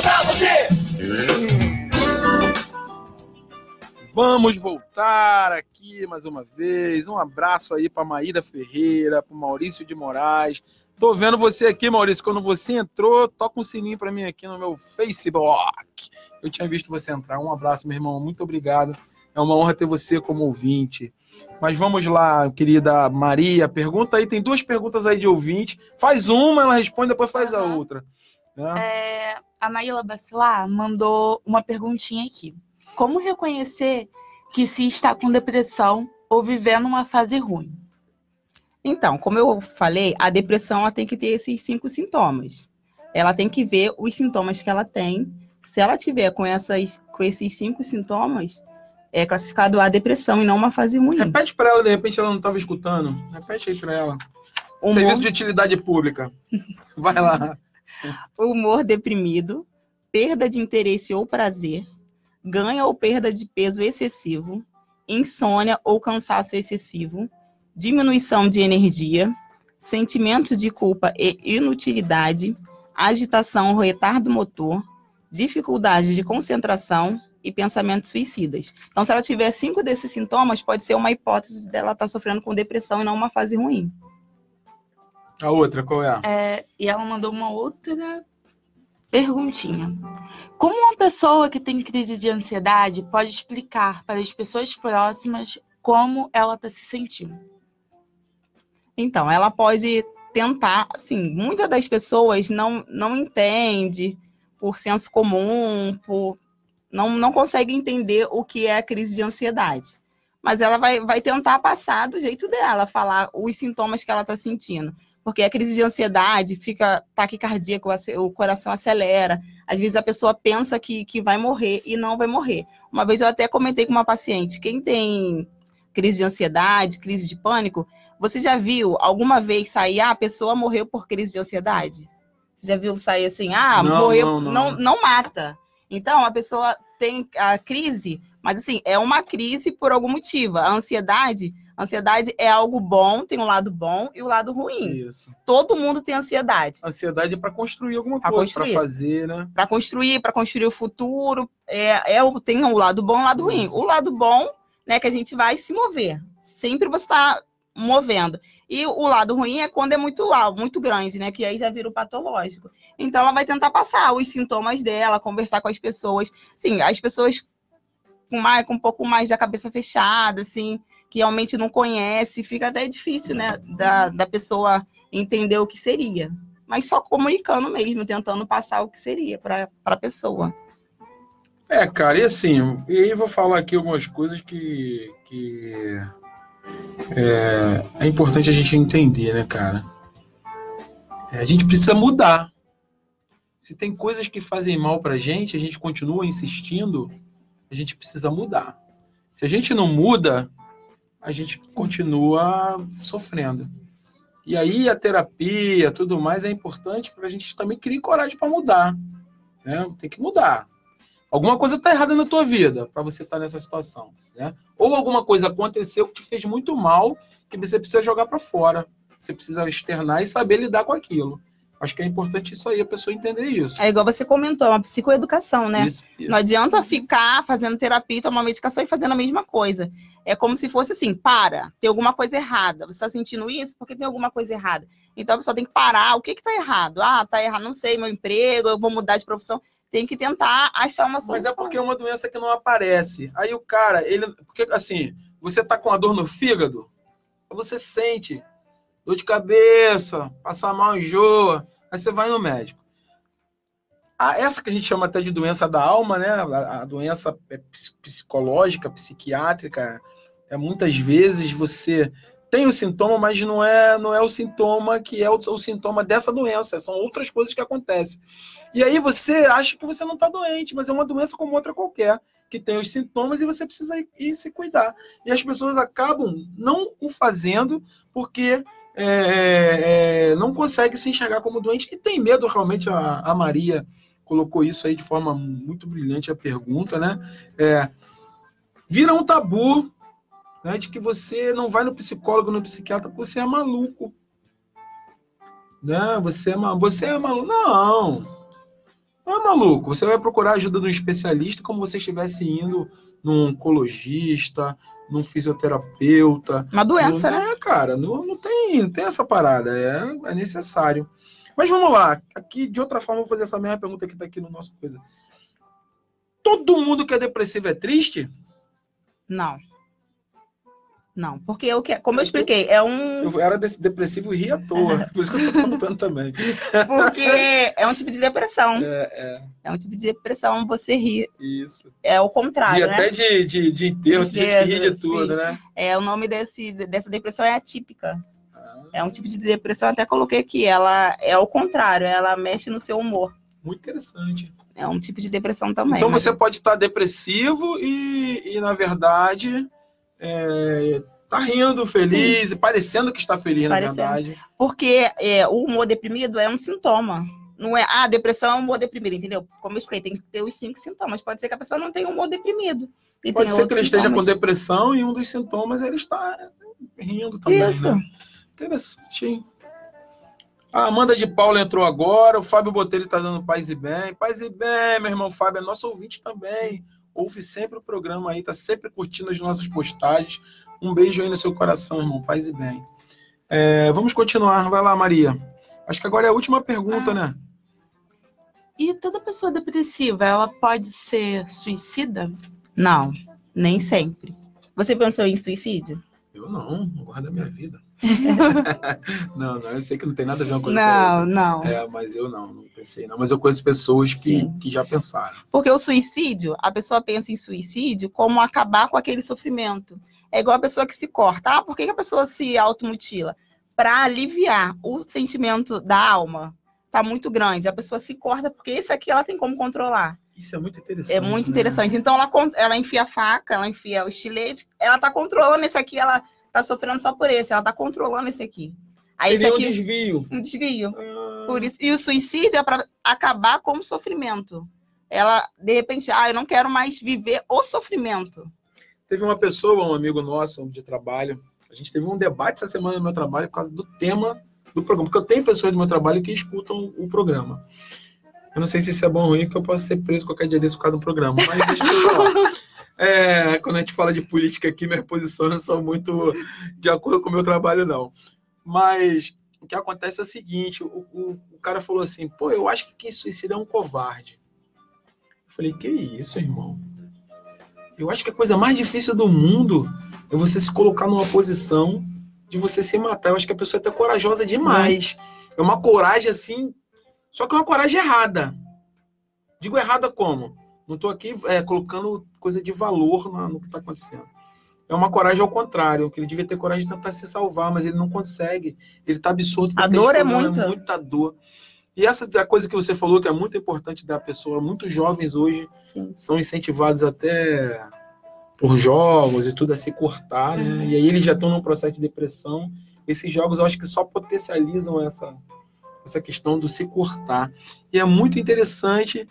Pra você. Vamos voltar aqui mais uma vez. Um abraço aí para Maíra Ferreira, para Maurício de Moraes. Tô vendo você aqui, Maurício. Quando você entrou, toca um sininho para mim aqui no meu Facebook. Eu tinha visto você entrar. Um abraço, meu irmão. Muito obrigado. É uma honra ter você como ouvinte. Mas vamos lá, querida Maria. Pergunta aí. Tem duas perguntas aí de ouvinte. Faz uma, ela responde, depois faz a outra. Né? É, a Maíla Bacilar mandou uma perguntinha aqui. Como reconhecer que se está com depressão ou vivendo uma fase ruim? Então, como eu falei, a depressão ela tem que ter esses cinco sintomas. Ela tem que ver os sintomas que ela tem. Se ela tiver com, essas, com esses cinco sintomas, é classificado a depressão e não uma fase ruim. Repete para ela, de repente ela não estava escutando. Repete aí para ela. Humor- Serviço de utilidade pública. Vai lá. Humor deprimido, perda de interesse ou prazer, ganho ou perda de peso excessivo, insônia ou cansaço excessivo, diminuição de energia, sentimento de culpa e inutilidade, agitação ou retardo motor, dificuldade de concentração e pensamentos suicidas. Então, se ela tiver cinco desses sintomas, pode ser uma hipótese dela estar sofrendo com depressão e não uma fase ruim. A outra, qual é? É, e ela mandou uma outra perguntinha. Como uma pessoa que tem crise de ansiedade pode explicar para as pessoas próximas como ela está se sentindo? Então, ela pode tentar, assim, muitas das pessoas não, não entende por senso comum, por não, não consegue entender o que é a crise de ansiedade. Mas ela vai, vai tentar passar do jeito dela, falar os sintomas que ela está sentindo. Porque a crise de ansiedade fica taquicardíaco, ace- o coração acelera. Às vezes a pessoa pensa que, que vai morrer e não vai morrer. Uma vez eu até comentei com uma paciente, quem tem crise de ansiedade, crise de pânico, você já viu alguma vez sair, ah, a pessoa morreu por crise de ansiedade? Você já viu sair assim, ah, Não, morreu, não, não. não, não mata. Então, a pessoa tem a crise, mas assim, é uma crise por algum motivo. A ansiedade, ansiedade é algo bom, tem um lado bom e o lado ruim. Isso. Todo mundo tem ansiedade. Ansiedade é para construir alguma Pra coisa, para fazer, né? Para construir, para construir o futuro, é, é tem o lado bom e o lado ruim. Isso. O lado bom, né, que a gente vai se mover. Sempre você está movendo. E o lado ruim é quando é muito alto, muito grande, né? Que aí já vira o patológico. Então ela vai tentar passar os sintomas dela, conversar com as pessoas. Sim, as pessoas com, mais, com um pouco mais da cabeça fechada, assim, que realmente não conhece, fica até difícil, né? Da, da pessoa entender o que seria. Mas só comunicando mesmo, tentando passar o que seria para a pessoa. É, cara, e assim, e aí vou falar aqui algumas coisas que, que é, é importante a gente entender, né, cara? É, a gente precisa mudar. Se tem coisas que fazem mal pra gente, a gente continua insistindo, a gente precisa mudar. Se a gente não muda, a gente continua sofrendo. E aí a terapia, tudo mais é importante para a gente também criar coragem para mudar. Né? Tem que mudar. Alguma coisa está errada na tua vida para você estar nessa situação, né? Ou alguma coisa aconteceu que te fez muito mal, que você precisa jogar para fora. Você precisa externar e saber lidar com aquilo. Acho que é importante isso aí, a pessoa entender isso. É igual você comentou, é uma psicoeducação, né? Isso, isso. Não adianta ficar fazendo terapia, tomar medicação e fazendo a mesma coisa. É como se fosse assim, para, tem alguma coisa errada. Você está sentindo isso porque tem alguma coisa errada. Então a pessoa tem que parar. O que está errado? Ah, tá errado, não sei, meu emprego, eu vou mudar de profissão. Tem que tentar achar uma solução. Mas é porque é uma doença que não aparece. Aí o cara, ele. Porque assim, você tá com a dor no fígado, você sente dor de cabeça, passar mal, enjoa. Aí você vai no médico. Ah, essa que a gente chama até de doença da alma, né? A, a doença é ps- psicológica, psiquiátrica, é muitas vezes você tem o sintoma, mas não é, não é o sintoma que é o, o sintoma dessa doença, são outras coisas que acontecem. E aí você acha que você não está doente, mas é uma doença como outra qualquer, que tem os sintomas e você precisa ir, ir se cuidar. E as pessoas acabam não o fazendo porque é, é, não conseguem se enxergar como doente e tem medo realmente. A, a Maria colocou isso aí de forma muito brilhante a pergunta, né? É, vira um tabu né, de que você não vai no psicólogo, no psiquiatra, porque você é maluco. Né? Você é, ma- você é maluco. Não. Não é maluco? Você vai procurar ajuda de um especialista como você estivesse indo num oncologista, num fisioterapeuta. Uma doença, não, né? É, cara, não, não, tem, não tem essa parada. É, é necessário. Mas vamos lá. Aqui, de outra forma, vou fazer essa mesma pergunta que está aqui no nosso coisa. Todo mundo que é depressivo é triste? Não. Não, porque eu que, como eu expliquei, é um. Eu era depressivo e ri à toa. Por isso que eu tô contando também. Porque é um tipo de depressão. É, é. é um tipo de depressão, você ri. Isso. É o contrário. E né? até de, de, de enterro, de gente que ri de tudo, sim. né? É, o nome desse, dessa depressão é atípica. É um tipo de depressão, até coloquei aqui. Ela é o contrário, ela mexe no seu humor. Muito interessante. É um tipo de depressão também. Então mas- você pode estar depressivo e, e na verdade, é, tá rindo, feliz, e parecendo que está feliz, Parecendo. na verdade. Porque é, o humor deprimido é um sintoma. Não é, ah, depressão é um humor deprimido, entendeu? Como eu expliquei, tem que ter os cinco sintomas. Pode ser que a pessoa não tenha humor deprimido. E Pode ser que ele esteja com depressão e um dos sintomas ele está rindo também, Isso. né? Interessante? A Amanda de Paula entrou agora, o Fábio Botelho está dando paz e bem. Paz e bem, meu irmão Fábio, é nosso ouvinte também. Ouve sempre o programa aí, tá sempre curtindo as nossas postagens. Um beijo aí no seu coração, irmão. Paz e bem. É, vamos continuar. Vai lá, Maria. Acho que agora é a última pergunta, né? E toda pessoa depressiva, ela pode ser suicida? Não, nem sempre. Você pensou em suicídio? Eu não, eu guardo a minha vida. não, não, eu sei que não tem nada a ver uma coisa com a Não, outra. não. É, mas eu não, não pensei, não. Mas eu conheço pessoas que, Sim. que já pensaram. Porque o suicídio, a pessoa pensa em suicídio como acabar com aquele sofrimento. É igual a pessoa que se corta. Ah, por que que a pessoa se automutila? Para aliviar o sentimento da alma. Tá muito grande. A pessoa se corta porque esse aqui ela tem como controlar. Isso é muito interessante. É muito né? interessante. Então ela, ela enfia a faca, ela enfia o estilete, ela tá controlando esse aqui, ela tá sofrendo só por esse, ela tá controlando esse aqui. Aí esse Seria um aqui desvio. um desvio. Ah, Por isso, e o suicídio é para acabar com o sofrimento. Ela, de repente, ah, eu não quero mais viver o sofrimento. Teve uma pessoa, um amigo nosso de trabalho, a gente teve um debate essa semana no meu trabalho por causa do tema do programa, porque eu tenho pessoas do meu trabalho que escutam o programa. Eu não sei se isso é bom ou ruim, porque eu posso ser preso qualquer dia desse por causa do programa, mas deixa pra lá. É, quando a gente fala de política aqui, minhas posições não são muito de acordo com o meu trabalho, não. Mas o que acontece é o seguinte: o, o, o cara falou assim, pô, eu acho que quem suicida é um covarde. Eu falei, que isso, irmão? Eu acho que a coisa mais difícil do mundo é você se colocar numa posição de você se matar. Eu acho que a pessoa é até corajosa demais. É uma coragem assim, só que é uma coragem errada. Digo errada como? Não estou aqui é, colocando coisa de valor na- no que está acontecendo. É uma coragem ao contrário, que ele devia ter coragem de tentar se salvar, mas ele não consegue. Ele está absurdo. A dor é muita. muita dor. E essa é a coisa que você falou que é muito importante da pessoa. Muitos jovens hoje Sim. são incentivados até por jogos e tudo a se cortar, né? Uhum. E aí eles já estão num processo de depressão. Esses jogos eu acho que só potencializam essa, essa questão do se cortar. E é muito interessante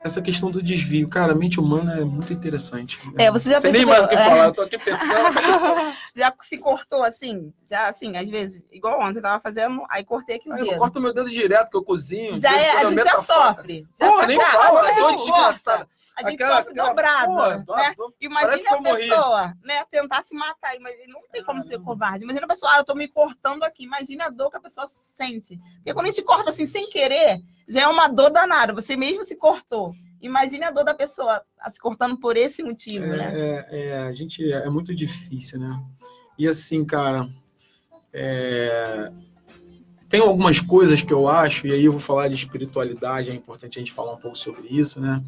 essa questão do desvio. Cara, a mente humana é muito interessante. É, você já Você nem percebeu, mais o que é. falar, eu tô aqui pensando. Já se cortou assim? Já assim, às vezes, igual ontem, eu tava fazendo, aí cortei aqui o Aí eu dedo. corto meu dedo direto, que eu cozinho. Já é, a eu gente já sofre. Já Pô, nem Ah, fala, eu tô corta, a gente Aquela- sofre aquela- dobrado, Pô, né? dó- Parece Imagina a morri. pessoa, né, tentar se matar, mas não tem como ser covarde. Imagina a pessoa, ah, eu tô me cortando aqui. Imagina a dor que a pessoa sente. Porque quando a gente corta assim sem querer, já é uma dor danada. Você mesmo se cortou. Imagine a dor da pessoa ah, se cortando por esse motivo, né? É, é, é, a gente é muito difícil, né? E assim, cara, é, tem algumas coisas que eu acho, e aí eu vou falar de espiritualidade, é importante a gente falar um pouco sobre isso, né?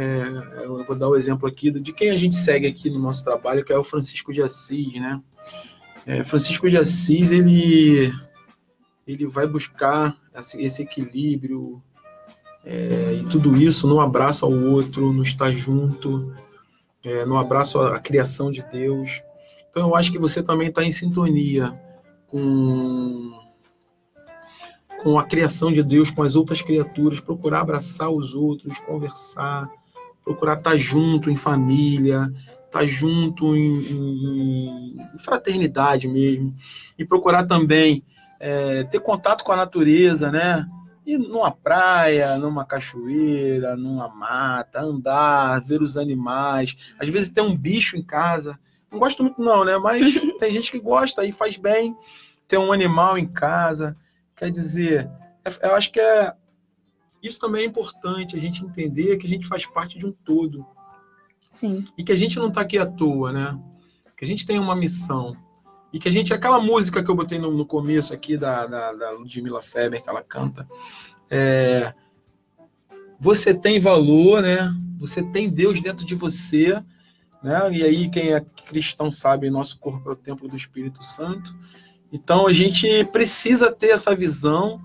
É, eu vou dar o exemplo aqui de quem a gente segue aqui no nosso trabalho, que é o Francisco de Assis, né? É, Francisco de Assis, ele, ele vai buscar esse, equilíbrio é, e tudo isso no abraço ao outro, no estar junto, é, no abraço à criação de Deus. Então eu acho que você também está em sintonia com com a criação de Deus, com as outras criaturas, procurar abraçar os outros, conversar, procurar estar junto em família, estar junto em, em- em fraternidade mesmo, e procurar também é, ter contato com a natureza, né? ir numa praia, numa cachoeira, numa mata, andar, ver os animais. Às vezes tem um bicho em casa. Não gosto muito, não, né? Mas tem gente que gosta e faz bem ter um animal em casa. Quer dizer, é, eu acho que é. Isso também é importante, a gente entender que a gente faz parte de um todo. Sim. E que a gente não está aqui à toa, né? Que a gente tem uma missão. E que a gente, aquela música que eu botei no, no começo aqui da, da, da Ludmilla Feber, que ela canta, é, você tem valor, né? Você tem Deus dentro de você, né? E aí quem é cristão sabe, nosso corpo é o templo do Espírito Santo. Então a gente precisa ter essa visão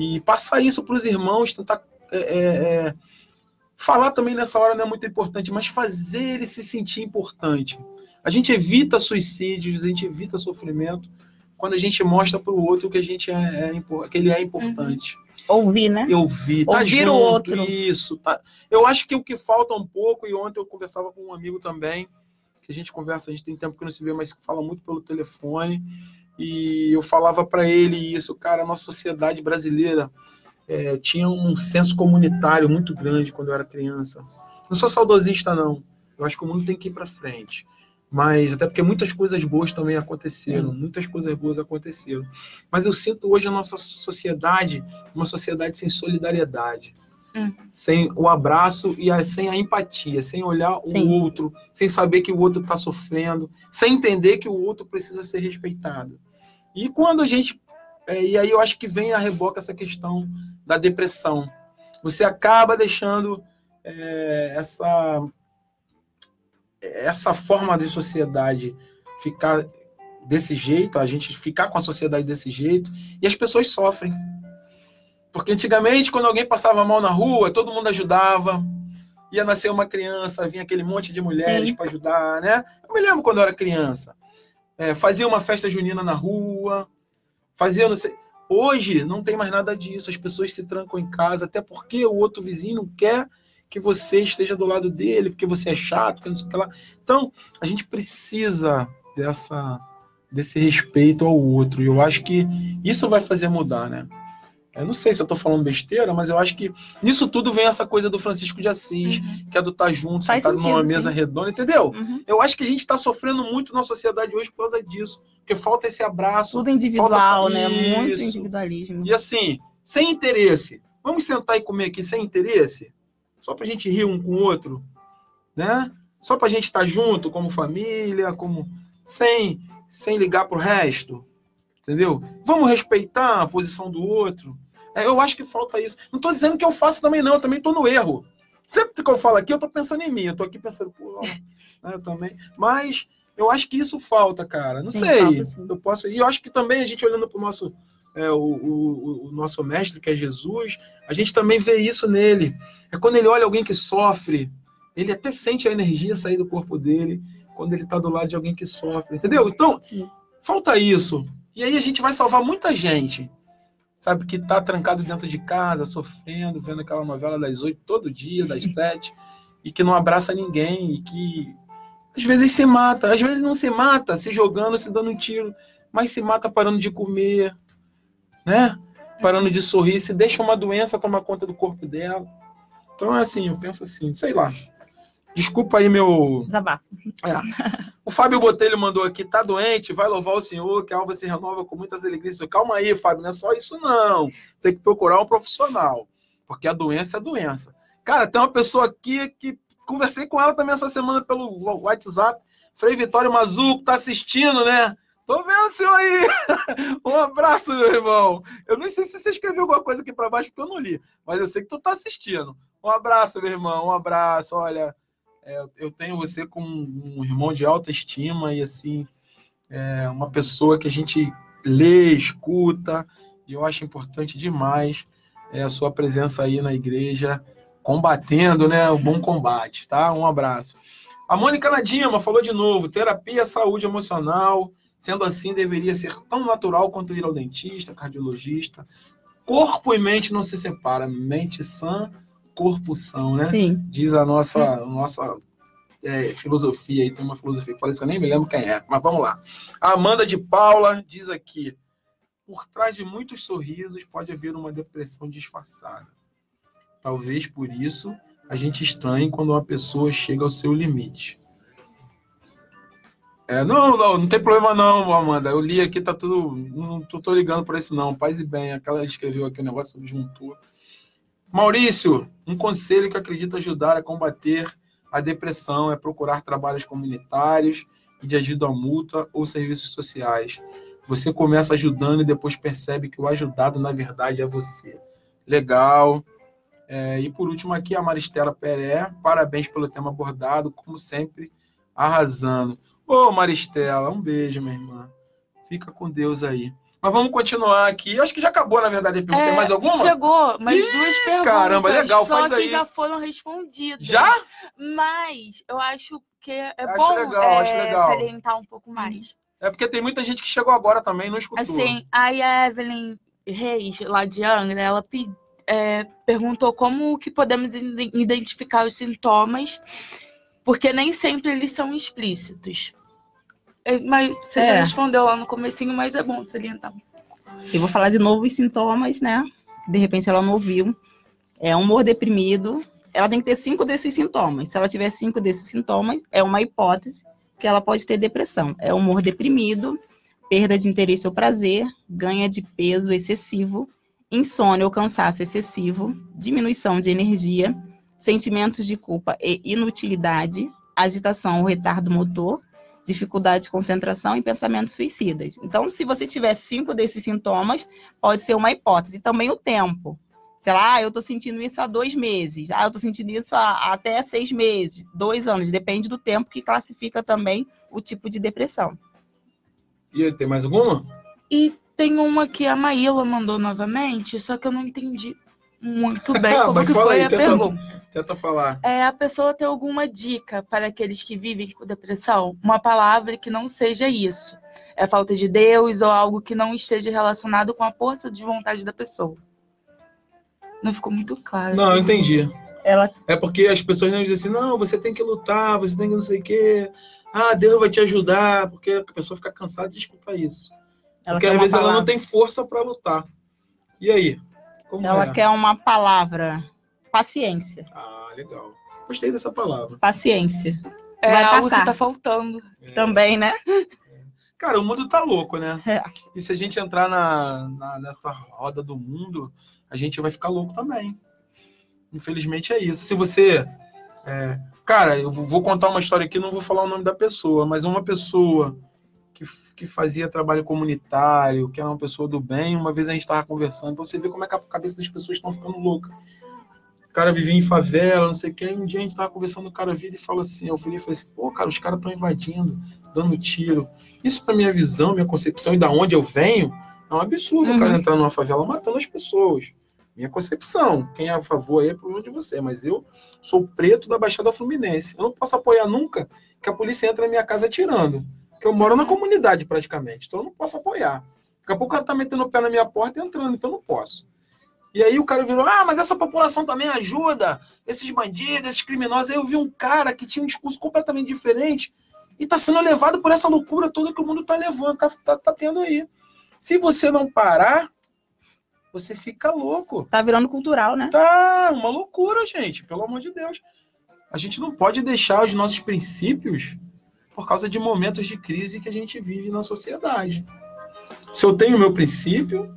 e passar isso para os irmãos, tentar é, é, é, falar também nessa hora não é muito importante, mas fazer ele se sentir importante. A gente evita suicídios, a gente evita sofrimento quando a gente mostra para o outro que a gente é, é, que ele é importante. Uhum. Ouvir, né? Ouvir, tá Ouvir junto, o outro. Isso, tá. Eu acho que o que falta um pouco, e ontem eu conversava com um amigo também, que a gente conversa, a gente tem tempo que não se vê, mas fala muito pelo telefone, e eu falava para ele isso, cara, a nossa sociedade brasileira é, tinha um senso comunitário muito grande quando eu era criança. Não sou saudosista, não. Eu acho que o mundo tem que ir para frente mas até porque muitas coisas boas também aconteceram, muitas coisas boas aconteceram. Mas eu sinto hoje a nossa sociedade uma sociedade sem solidariedade, Hum. sem o abraço e a, sem a empatia, sem olhar Sim. o outro, sem saber que o outro está sofrendo, sem entender que o outro precisa ser respeitado. E quando a gente é, e aí eu acho que vem a reboca essa questão da depressão. Você acaba deixando é, essa essa forma de sociedade ficar desse jeito, a gente ficar com a sociedade desse jeito, e as pessoas sofrem. Porque antigamente, quando alguém passava mal na rua, todo mundo ajudava. Ia nascer uma criança, vinha aquele monte de mulheres para ajudar, né? Eu me lembro quando eu era criança. É, fazia uma festa junina na rua, fazia não sei. Hoje não tem mais nada disso. As pessoas se trancam em casa, até porque o outro vizinho não quer que você esteja do lado dele, porque você é chato, porque não sei o que lá. Então, a gente precisa dessa, desse respeito ao outro. E eu acho que isso vai fazer mudar, né? Eu não sei se eu tô falando besteira, mas eu acho que nisso tudo vem essa coisa do Francisco de Assis, que é do estar junto, Faz sentado numa sentido, mesa sim. redonda, entendeu? Uhum. Eu acho que a gente está sofrendo muito na sociedade hoje por causa disso, porque falta esse abraço. Tudo individual, falta- né? Muito Isso. individualismo. E assim, sem interesse. Vamos sentar e comer aqui sem interesse? Só pra gente rir um com o outro, né? Só pra gente estar junto como família, como sem sem ligar pro resto. Entendeu? Vamos respeitar a posição do outro. É, eu acho que falta isso. Não tô dizendo que eu faço também não, eu também tô no erro. Sempre que eu falo aqui, eu tô pensando em mim, eu tô aqui pensando, pô, né, também. Mas eu acho que isso falta, cara. Não Sim, sei. falta, sim. eu posso. E eu acho que também a gente olhando pro nosso é, o, o, o nosso mestre, que é Jesus, a gente também vê isso nele. É quando ele olha alguém que sofre, ele até sente a energia sair do corpo dele quando ele está do lado de alguém que sofre, entendeu? Então, Sim. falta isso. E aí a gente vai salvar muita gente, sabe, que está trancado dentro de casa, sofrendo, vendo aquela novela das oito todo dia, das sete, e que não abraça ninguém, e que às vezes se mata, às vezes não se mata, se jogando, se dando um tiro, mas se mata parando de comer, né? Parando de sorrir, se deixa uma doença tomar conta do corpo dela. Então é assim, eu penso assim, sei lá. Desculpa aí meu. Desabafo. É. O Fábio Botelho mandou aqui, tá doente, vai louvar o Senhor, que a alva se renova com muitas alegrias. Calma aí, Fábio, não é só isso não. Tem que procurar um profissional, porque a doença é doença. Cara, tem uma pessoa aqui que conversei com ela também essa semana pelo WhatsApp, Frei Vitório Mazuco, tá assistindo, né? Tô vendo o senhor aí. um abraço, meu irmão. Eu nem sei se você escreveu alguma coisa aqui para baixo, porque eu não li, mas eu sei que tu tá assistindo. Um abraço, meu irmão, um abraço. Olha, é, eu tenho você como um irmão de alta estima e assim é uma pessoa que a gente lê, escuta e eu acho importante demais é, a sua presença aí na igreja combatendo, né, o bom combate, tá? Um abraço. A Mônica Nadima falou de novo, terapia, saúde emocional, sendo assim deveria ser tão natural quanto ir ao dentista, cardiologista. Corpo e mente não se separam, mente sã, corpo são, né? Sim. Diz a nossa, a nossa é, filosofia aí, tem uma filosofia que fala isso, eu nem me lembro quem é, mas vamos lá. A Amanda de Paula diz aqui: por trás de muitos sorrisos pode haver uma depressão disfarçada. Talvez por isso a gente estranhe quando uma pessoa chega ao seu limite. É, não, não, não tem problema não, Amanda. Eu li aqui, tá tudo. Não tô, tô ligando para isso, não. Paz e bem. Aquela escreveu aqui o negócio juntou. Maurício, um conselho que acredita ajudar a combater a depressão é procurar trabalhos comunitários e de ajuda mútua ou serviços sociais. Você começa ajudando e depois percebe que o ajudado, na verdade, é você. Legal. É, e por último aqui, a Maristela Peré. Parabéns pelo tema abordado, como sempre, arrasando. Ô, Maristela, um beijo, minha irmã. Fica com Deus aí. Mas vamos continuar aqui. Acho que já acabou, na verdade, a pergunta. É, Tem mais alguma? Chegou, mas Ih, duas perguntas. caramba, legal, só faz que aí. já foram respondidas. Já? Mas eu acho que é Acho bom legal, é, acho legal. salientar um pouco mais. É porque tem muita gente que chegou agora também não escutou. Assim, aí a Evelyn Reis, lá de Angra, ela é, perguntou como que podemos ide- identificar os sintomas, porque nem sempre eles são explícitos. É, Mas você já É. respondeu lá no comecinho, mas é bom salientar. Eu vou falar de novo os sintomas, né? De repente ela não ouviu. É humor deprimido. Ela tem que ter cinco desses sintomas. Se ela tiver cinco desses sintomas, é uma hipótese que ela pode ter depressão. É humor deprimido, perda de interesse ou prazer, ganha de peso excessivo, insônia ou cansaço excessivo, diminuição de energia, sentimentos de culpa e inutilidade, agitação ou retardo motor, dificuldade de concentração e pensamentos suicidas. Então, se você tiver cinco desses sintomas, pode ser uma hipótese. E também o tempo. Sei lá, ah, eu tô sentindo isso há dois meses. Ah, eu tô sentindo isso há até seis meses, dois anos. Depende do tempo que classifica também o tipo de depressão. E aí, tem mais alguma? E tem uma que a Maíla mandou novamente, só que eu não entendi muito bem como Mas que fala foi aí, a tenta- pergunta. Tenta falar. É, a pessoa tem alguma dica para aqueles que vivem com depressão? Uma palavra que não seja isso. É falta de Deus ou algo que não esteja relacionado com a força de vontade da pessoa. Não ficou muito claro. Não, eu entendi. Ela É porque as pessoas não dizem assim, não, você tem que lutar, você tem que não sei o quê. Ah, Deus vai te ajudar, porque a pessoa fica cansada de escutar isso. Ela porque às uma vezes ela não palavra. tem força para lutar. E aí? Como Ela é? quer uma palavra. Paciência. Ah, legal. Gostei dessa palavra. Paciência. É Vai algo passar. que tá faltando. Também, né? Cara, o mundo tá louco, né? É. E se a gente entrar na, na- nessa roda do mundo, a gente vai ficar louco também. Infelizmente é isso. Se você. é, Cara, eu vou vou contar uma história aqui, não vou falar o nome da pessoa, mas uma pessoa que, que fazia trabalho comunitário, que era uma pessoa do bem, uma vez a gente estava conversando, você ver como é que a cabeça das pessoas estão ficando louca. O cara vivia em favela, não sei o que, um dia a gente tava conversando, o cara vira e fala assim, eu fui e falei assim, pô, cara, os caras estão invadindo, dando tiro. Isso pra minha visão, minha concepção e da onde eu venho, é um absurdo o cara Uhum. entrar numa favela matando as pessoas. Minha concepção. Quem é a favor aí é problema de você, mas eu sou preto da Baixada Fluminense. Eu não posso apoiar nunca que a polícia entre na minha casa atirando. Porque eu moro na comunidade praticamente. Então eu não posso apoiar. Daqui a pouco o cara tá metendo o pé na minha porta e entrando, então eu não posso. E aí o cara virou: ah, mas essa população também ajuda esses bandidos, esses criminosos. Aí eu vi um cara que tinha um discurso completamente diferente e tá sendo levado por essa loucura toda que o mundo tá levando, tá, tá, tá tendo aí. Se você não parar, você fica louco. Tá virando cultural, né? Tá uma loucura, gente, pelo amor de Deus. A gente não pode deixar os nossos princípios por causa de momentos de crise que a gente vive na sociedade. Se eu tenho o meu princípio,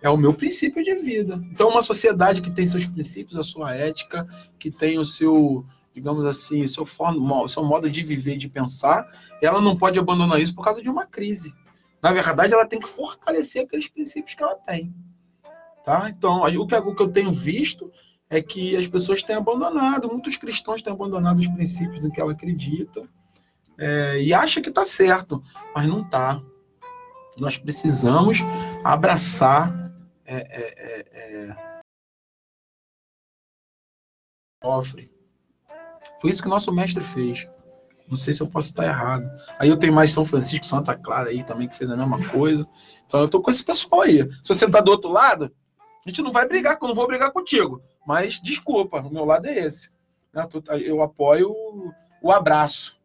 é o meu princípio de vida. Então, uma sociedade que tem seus princípios, a sua ética, que tem o seu, digamos assim, o seu, o seu modo de viver, de pensar, ela não pode abandonar isso por causa de uma crise. Na verdade, ela tem que fortalecer aqueles princípios que ela tem. Tá? Então, o que, o que eu tenho visto é que as pessoas têm abandonado, muitos cristãos têm abandonado os princípios do que ela acredita é, e acha que está certo, mas não está. Nós precisamos abraçar é, é, é, é, sofre. Foi isso que nosso mestre fez. Não sei se eu posso estar errado. Aí eu tenho mais São Francisco, Santa Clara aí também que fez a mesma coisa. Então eu tô com esse pessoal aí. Se você tá do outro lado, a gente não vai brigar, eu não vou brigar contigo. Mas desculpa, o meu lado é esse. né? Eu apoio o, o abraço.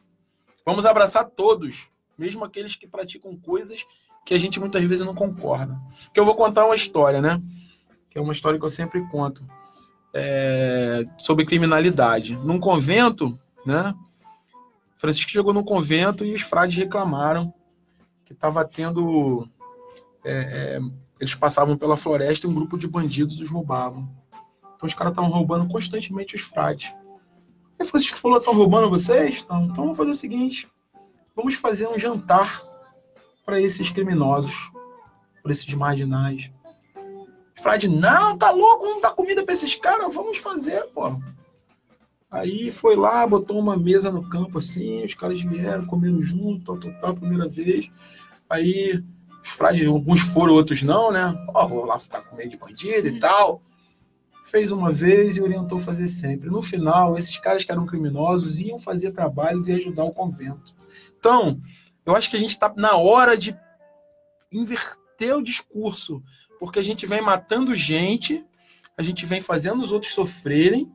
Vamos abraçar todos, mesmo aqueles que praticam coisas que a gente muitas vezes não concorda. Que eu vou contar uma história, né? Que é uma história que eu sempre conto é, sobre criminalidade. Num convento, né? Francisco chegou no convento e os frades reclamaram que estava tendo. É, é, eles passavam pela floresta e um grupo de bandidos os roubavam. Então os caras estavam roubando constantemente os frades. Aí Francisco falou: estão roubando vocês? Então, então vamos fazer o seguinte: vamos fazer um jantar para esses criminosos, para esses marginais. Frade, não, tá louco, não dá comida para esses caras, vamos fazer, pô. Aí foi lá, botou uma mesa no campo assim, os caras vieram, comeram junto, tal, tal, tal, primeira vez. Aí os frades, alguns foram, outros não, né? Ó, vou lá ficar com meio de bandido e tal. Fez uma vez e orientou fazer sempre. No final, esses caras que eram criminosos iam fazer trabalhos e ajudar o convento. Então, eu acho que a gente está na hora de inverter o discurso, porque a gente vem matando gente, a gente vem fazendo os outros sofrerem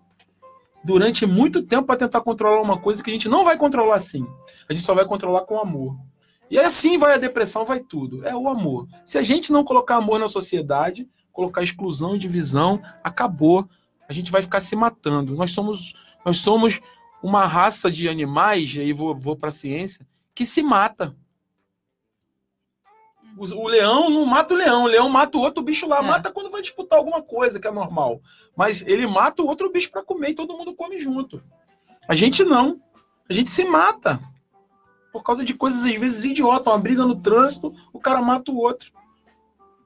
durante muito tempo para tentar controlar uma coisa que a gente não vai controlar assim. A gente só vai controlar com amor. E assim vai a depressão, vai tudo. É o amor. Se a gente não colocar amor na sociedade, colocar exclusão e divisão, acabou. A gente vai ficar se matando. Nós somos, nós somos uma raça de animais, e aí vou, vou para a ciência, que se mata. O, o, leão não mata o leão, o leão mata o outro bicho lá, é. mata quando vai disputar alguma coisa, que é normal. Mas ele mata o outro bicho para comer e todo mundo come junto. A gente não. A gente se mata. Por causa de coisas às vezes idiotas, uma briga no trânsito, o cara mata o outro.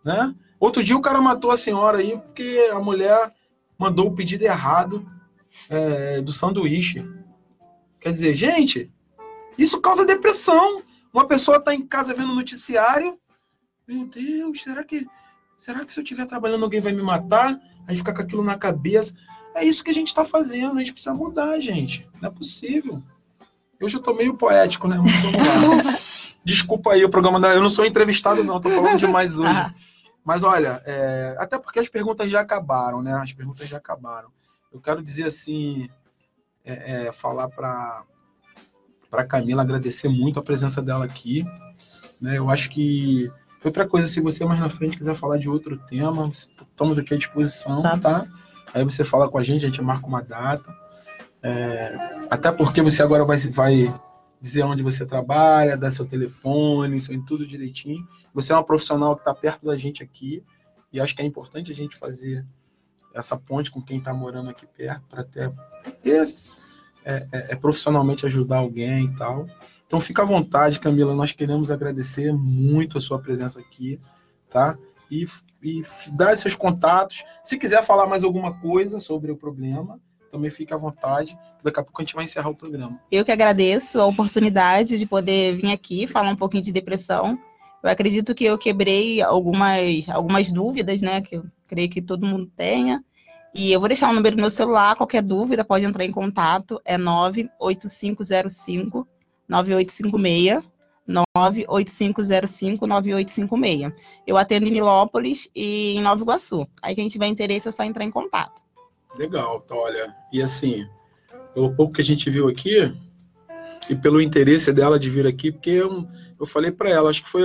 Né? Outro dia o cara matou a senhora aí porque a mulher mandou o pedido errado é, do sanduíche. Quer dizer, gente, isso causa depressão. Uma pessoa está em casa vendo noticiário. Meu Deus, será que será que se eu estiver trabalhando alguém vai me matar? Aí fica com aquilo na cabeça. É isso que a gente está fazendo. A gente precisa mudar, gente. Não é possível. Eu já estou meio poético, né? Desculpa aí o programa. Da... Eu não sou entrevistado, não. Estou falando demais hoje. Mas olha, é... até porque as perguntas já acabaram, né? As perguntas já acabaram. Eu quero dizer assim, é, é, falar para para Camila agradecer muito a presença dela aqui. Né? Eu acho que outra coisa, se você mais na frente quiser falar de outro tema, estamos aqui à disposição, tá? tá? Aí você fala com a gente, a gente marca uma data. É, até porque você agora vai, vai dizer onde você trabalha, dar seu telefone, isso em tudo direitinho. Você é uma profissional que está perto da gente aqui e acho que é importante a gente fazer essa ponte com quem está morando aqui perto para esse, é, é, é, profissionalmente ajudar alguém e tal. Então fica à vontade, Camila. Nós queremos agradecer muito a sua presença aqui, tá? E, e dar seus contatos. Se quiser falar mais alguma coisa sobre o problema, também fique à vontade. Daqui a pouco a gente vai encerrar o programa. Eu que agradeço a oportunidade de poder vir aqui falar um pouquinho de depressão. Eu acredito que eu quebrei algumas, algumas dúvidas, né? Que eu creio que todo mundo tenha. E eu vou deixar o número do meu celular, qualquer dúvida pode entrar em contato, é 98505 9856. 985059856. Eu atendo em Nilópolis e em Nova Iguaçu. Aí quem tiver interesse é só entrar em contato. Legal, então, olha, e assim, pelo pouco que a gente viu aqui, e pelo interesse dela de vir aqui, porque eu, eu falei para ela, acho que foi,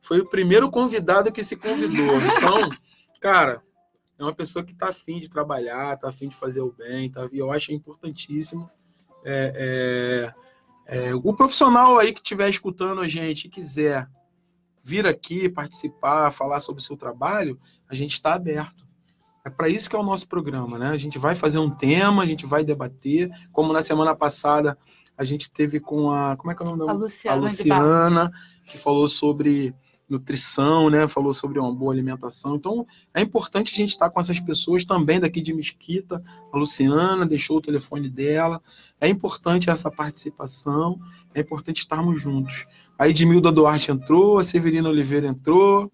foi o primeiro convidado que se convidou. Então, cara, é uma pessoa que está afim de trabalhar, está afim de fazer o bem, tá? e eu acho importantíssimo. É, é, é, o profissional aí que estiver escutando a gente e quiser vir aqui participar, falar sobre o seu trabalho, a gente está aberto. É para isso que é o nosso programa, né? A gente vai fazer um tema, a gente vai debater, como na semana passada a gente teve com a. Como é que é o nome da A Luciana, a Luciana que falou sobre nutrição, né? Falou sobre uma boa alimentação. Então, é importante a gente estar com essas pessoas também daqui de Mesquita. A Luciana deixou o telefone dela. É importante essa participação, é importante estarmos juntos. A Edmilda Duarte entrou, a Severina Oliveira entrou,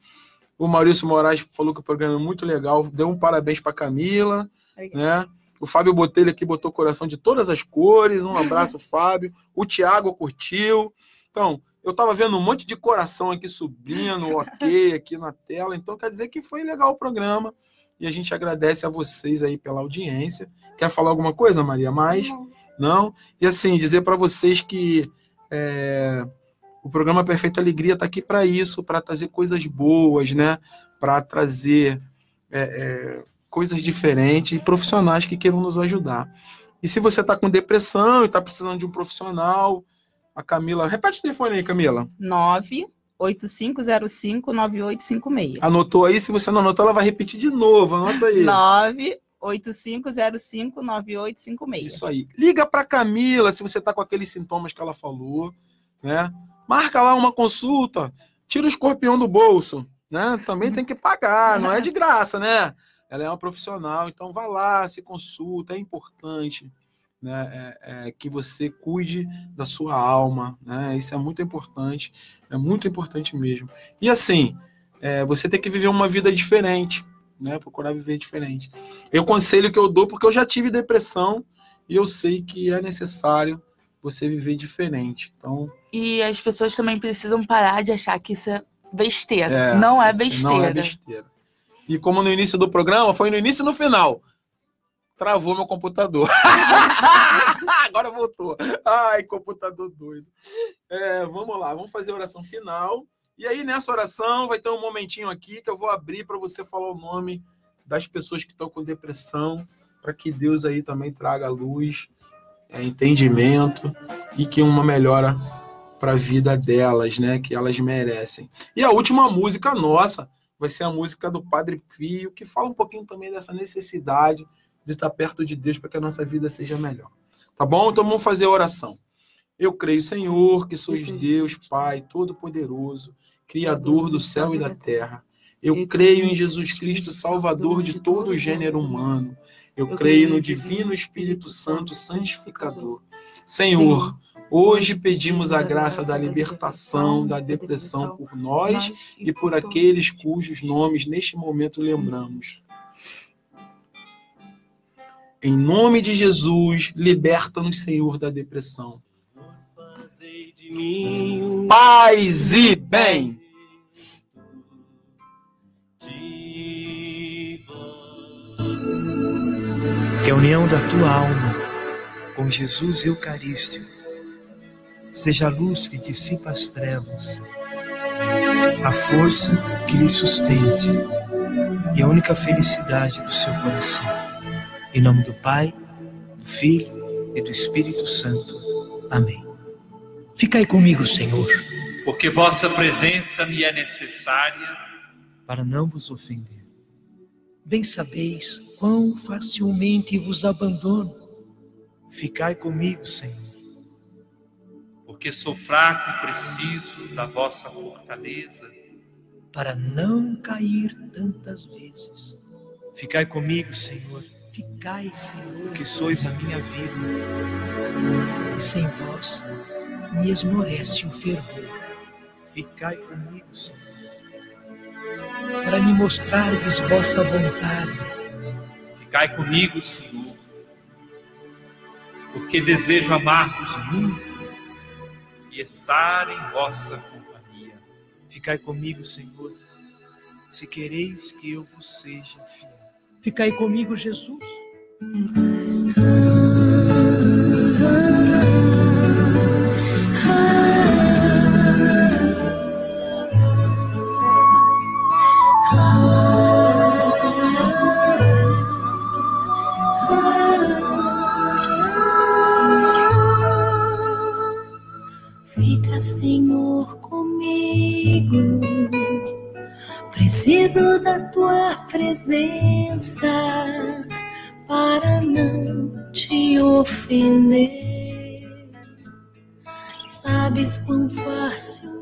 o Maurício Moraes falou que o programa é muito legal, deu um parabéns para Camila, né? O Fábio Botelho aqui botou coração de todas as cores. Um abraço, Fábio. O Tiago curtiu. Então, eu estava vendo um monte de coração aqui subindo, ok, aqui na tela. Então quer dizer que foi legal o programa. E a gente agradece a vocês aí pela audiência. Quer falar alguma coisa, Maria? Mais? Não. Não? E assim, dizer para vocês que é, O programa Perfeita Alegria está aqui para isso, para trazer coisas boas, né? Para trazer é, é, coisas diferentes e profissionais que queiram nos ajudar. E se você está com depressão e está precisando de um profissional, a Camila. Repete o telefone aí, Camila. 985059856. Anotou aí? Se você não anotou, ela vai repetir de novo. Anota aí. 985059856. Isso aí. Liga para Camila se você está com aqueles sintomas que ela falou, né? Marca lá uma consulta. Tira o escorpião do bolso, né? Também tem que pagar, não é de graça, né? Ela é uma profissional, então vai lá, se consulta, é importante. Né, é, é, que você cuide da sua alma, né? Isso é muito importante, é muito importante mesmo. E assim, é, você tem que viver uma vida diferente, né? Procurar viver diferente. Eu conselho que eu dou porque eu já tive depressão e eu sei que é necessário você viver diferente. Então. E as pessoas também precisam parar de achar que isso é besteira. É, não é besteira. Não é besteira. E como no início do programa, foi no início e no final. Travou meu computador. Agora voltou. Ai, computador doido. É, vamos lá, vamos fazer a oração final. E aí, nessa oração, vai ter um momentinho aqui que eu vou abrir para você falar o nome das pessoas que estão com depressão, para que Deus aí também traga luz, é, entendimento e que uma melhora para a vida delas, né? Que elas merecem. E a última música nossa vai ser a música do Padre Pio, que fala um pouquinho também dessa necessidade de estar perto de Deus para que a nossa vida seja melhor. Tá bom? Então vamos fazer a oração. Eu creio, Senhor, que sois Deus, Pai Todo-Poderoso, Criador do céu e da terra. Eu creio em Jesus Cristo, Salvador de todo o gênero humano. Eu creio no Divino Espírito Santo, Santificador. Senhor, Hoje pedimos a graça da libertação da depressão por nós e por aqueles cujos nomes neste momento lembramos. Em nome de Jesus, liberta-nos, Senhor, da depressão. Paz e bem. Que a união da tua alma com Jesus Eucarístico seja a luz que dissipa as trevas, a força que lhe sustente e a única felicidade do seu coração. Em nome do Pai, do Filho e do Espírito Santo. Amém. Ficai comigo, Senhor. Porque vossa presença me é necessária para não vos ofender. Bem sabeis quão facilmente vos abandono. Ficai comigo, Senhor porque sou fraco e preciso da vossa fortaleza. Para não cair tantas vezes. Ficai comigo, Senhor. Ficai, Senhor, que sois a minha vida. E sem vós me esmorece o fervor. Ficai comigo, Senhor. Para me mostrardes vossa vontade. Ficai comigo, Senhor. Porque desejo amar-vos muito estar em vossa companhia. Ficai comigo, Senhor, se quereis que eu vos seja fiel. Ficai comigo, Jesus. Tua presença para não te ofender. Sabes quão fácil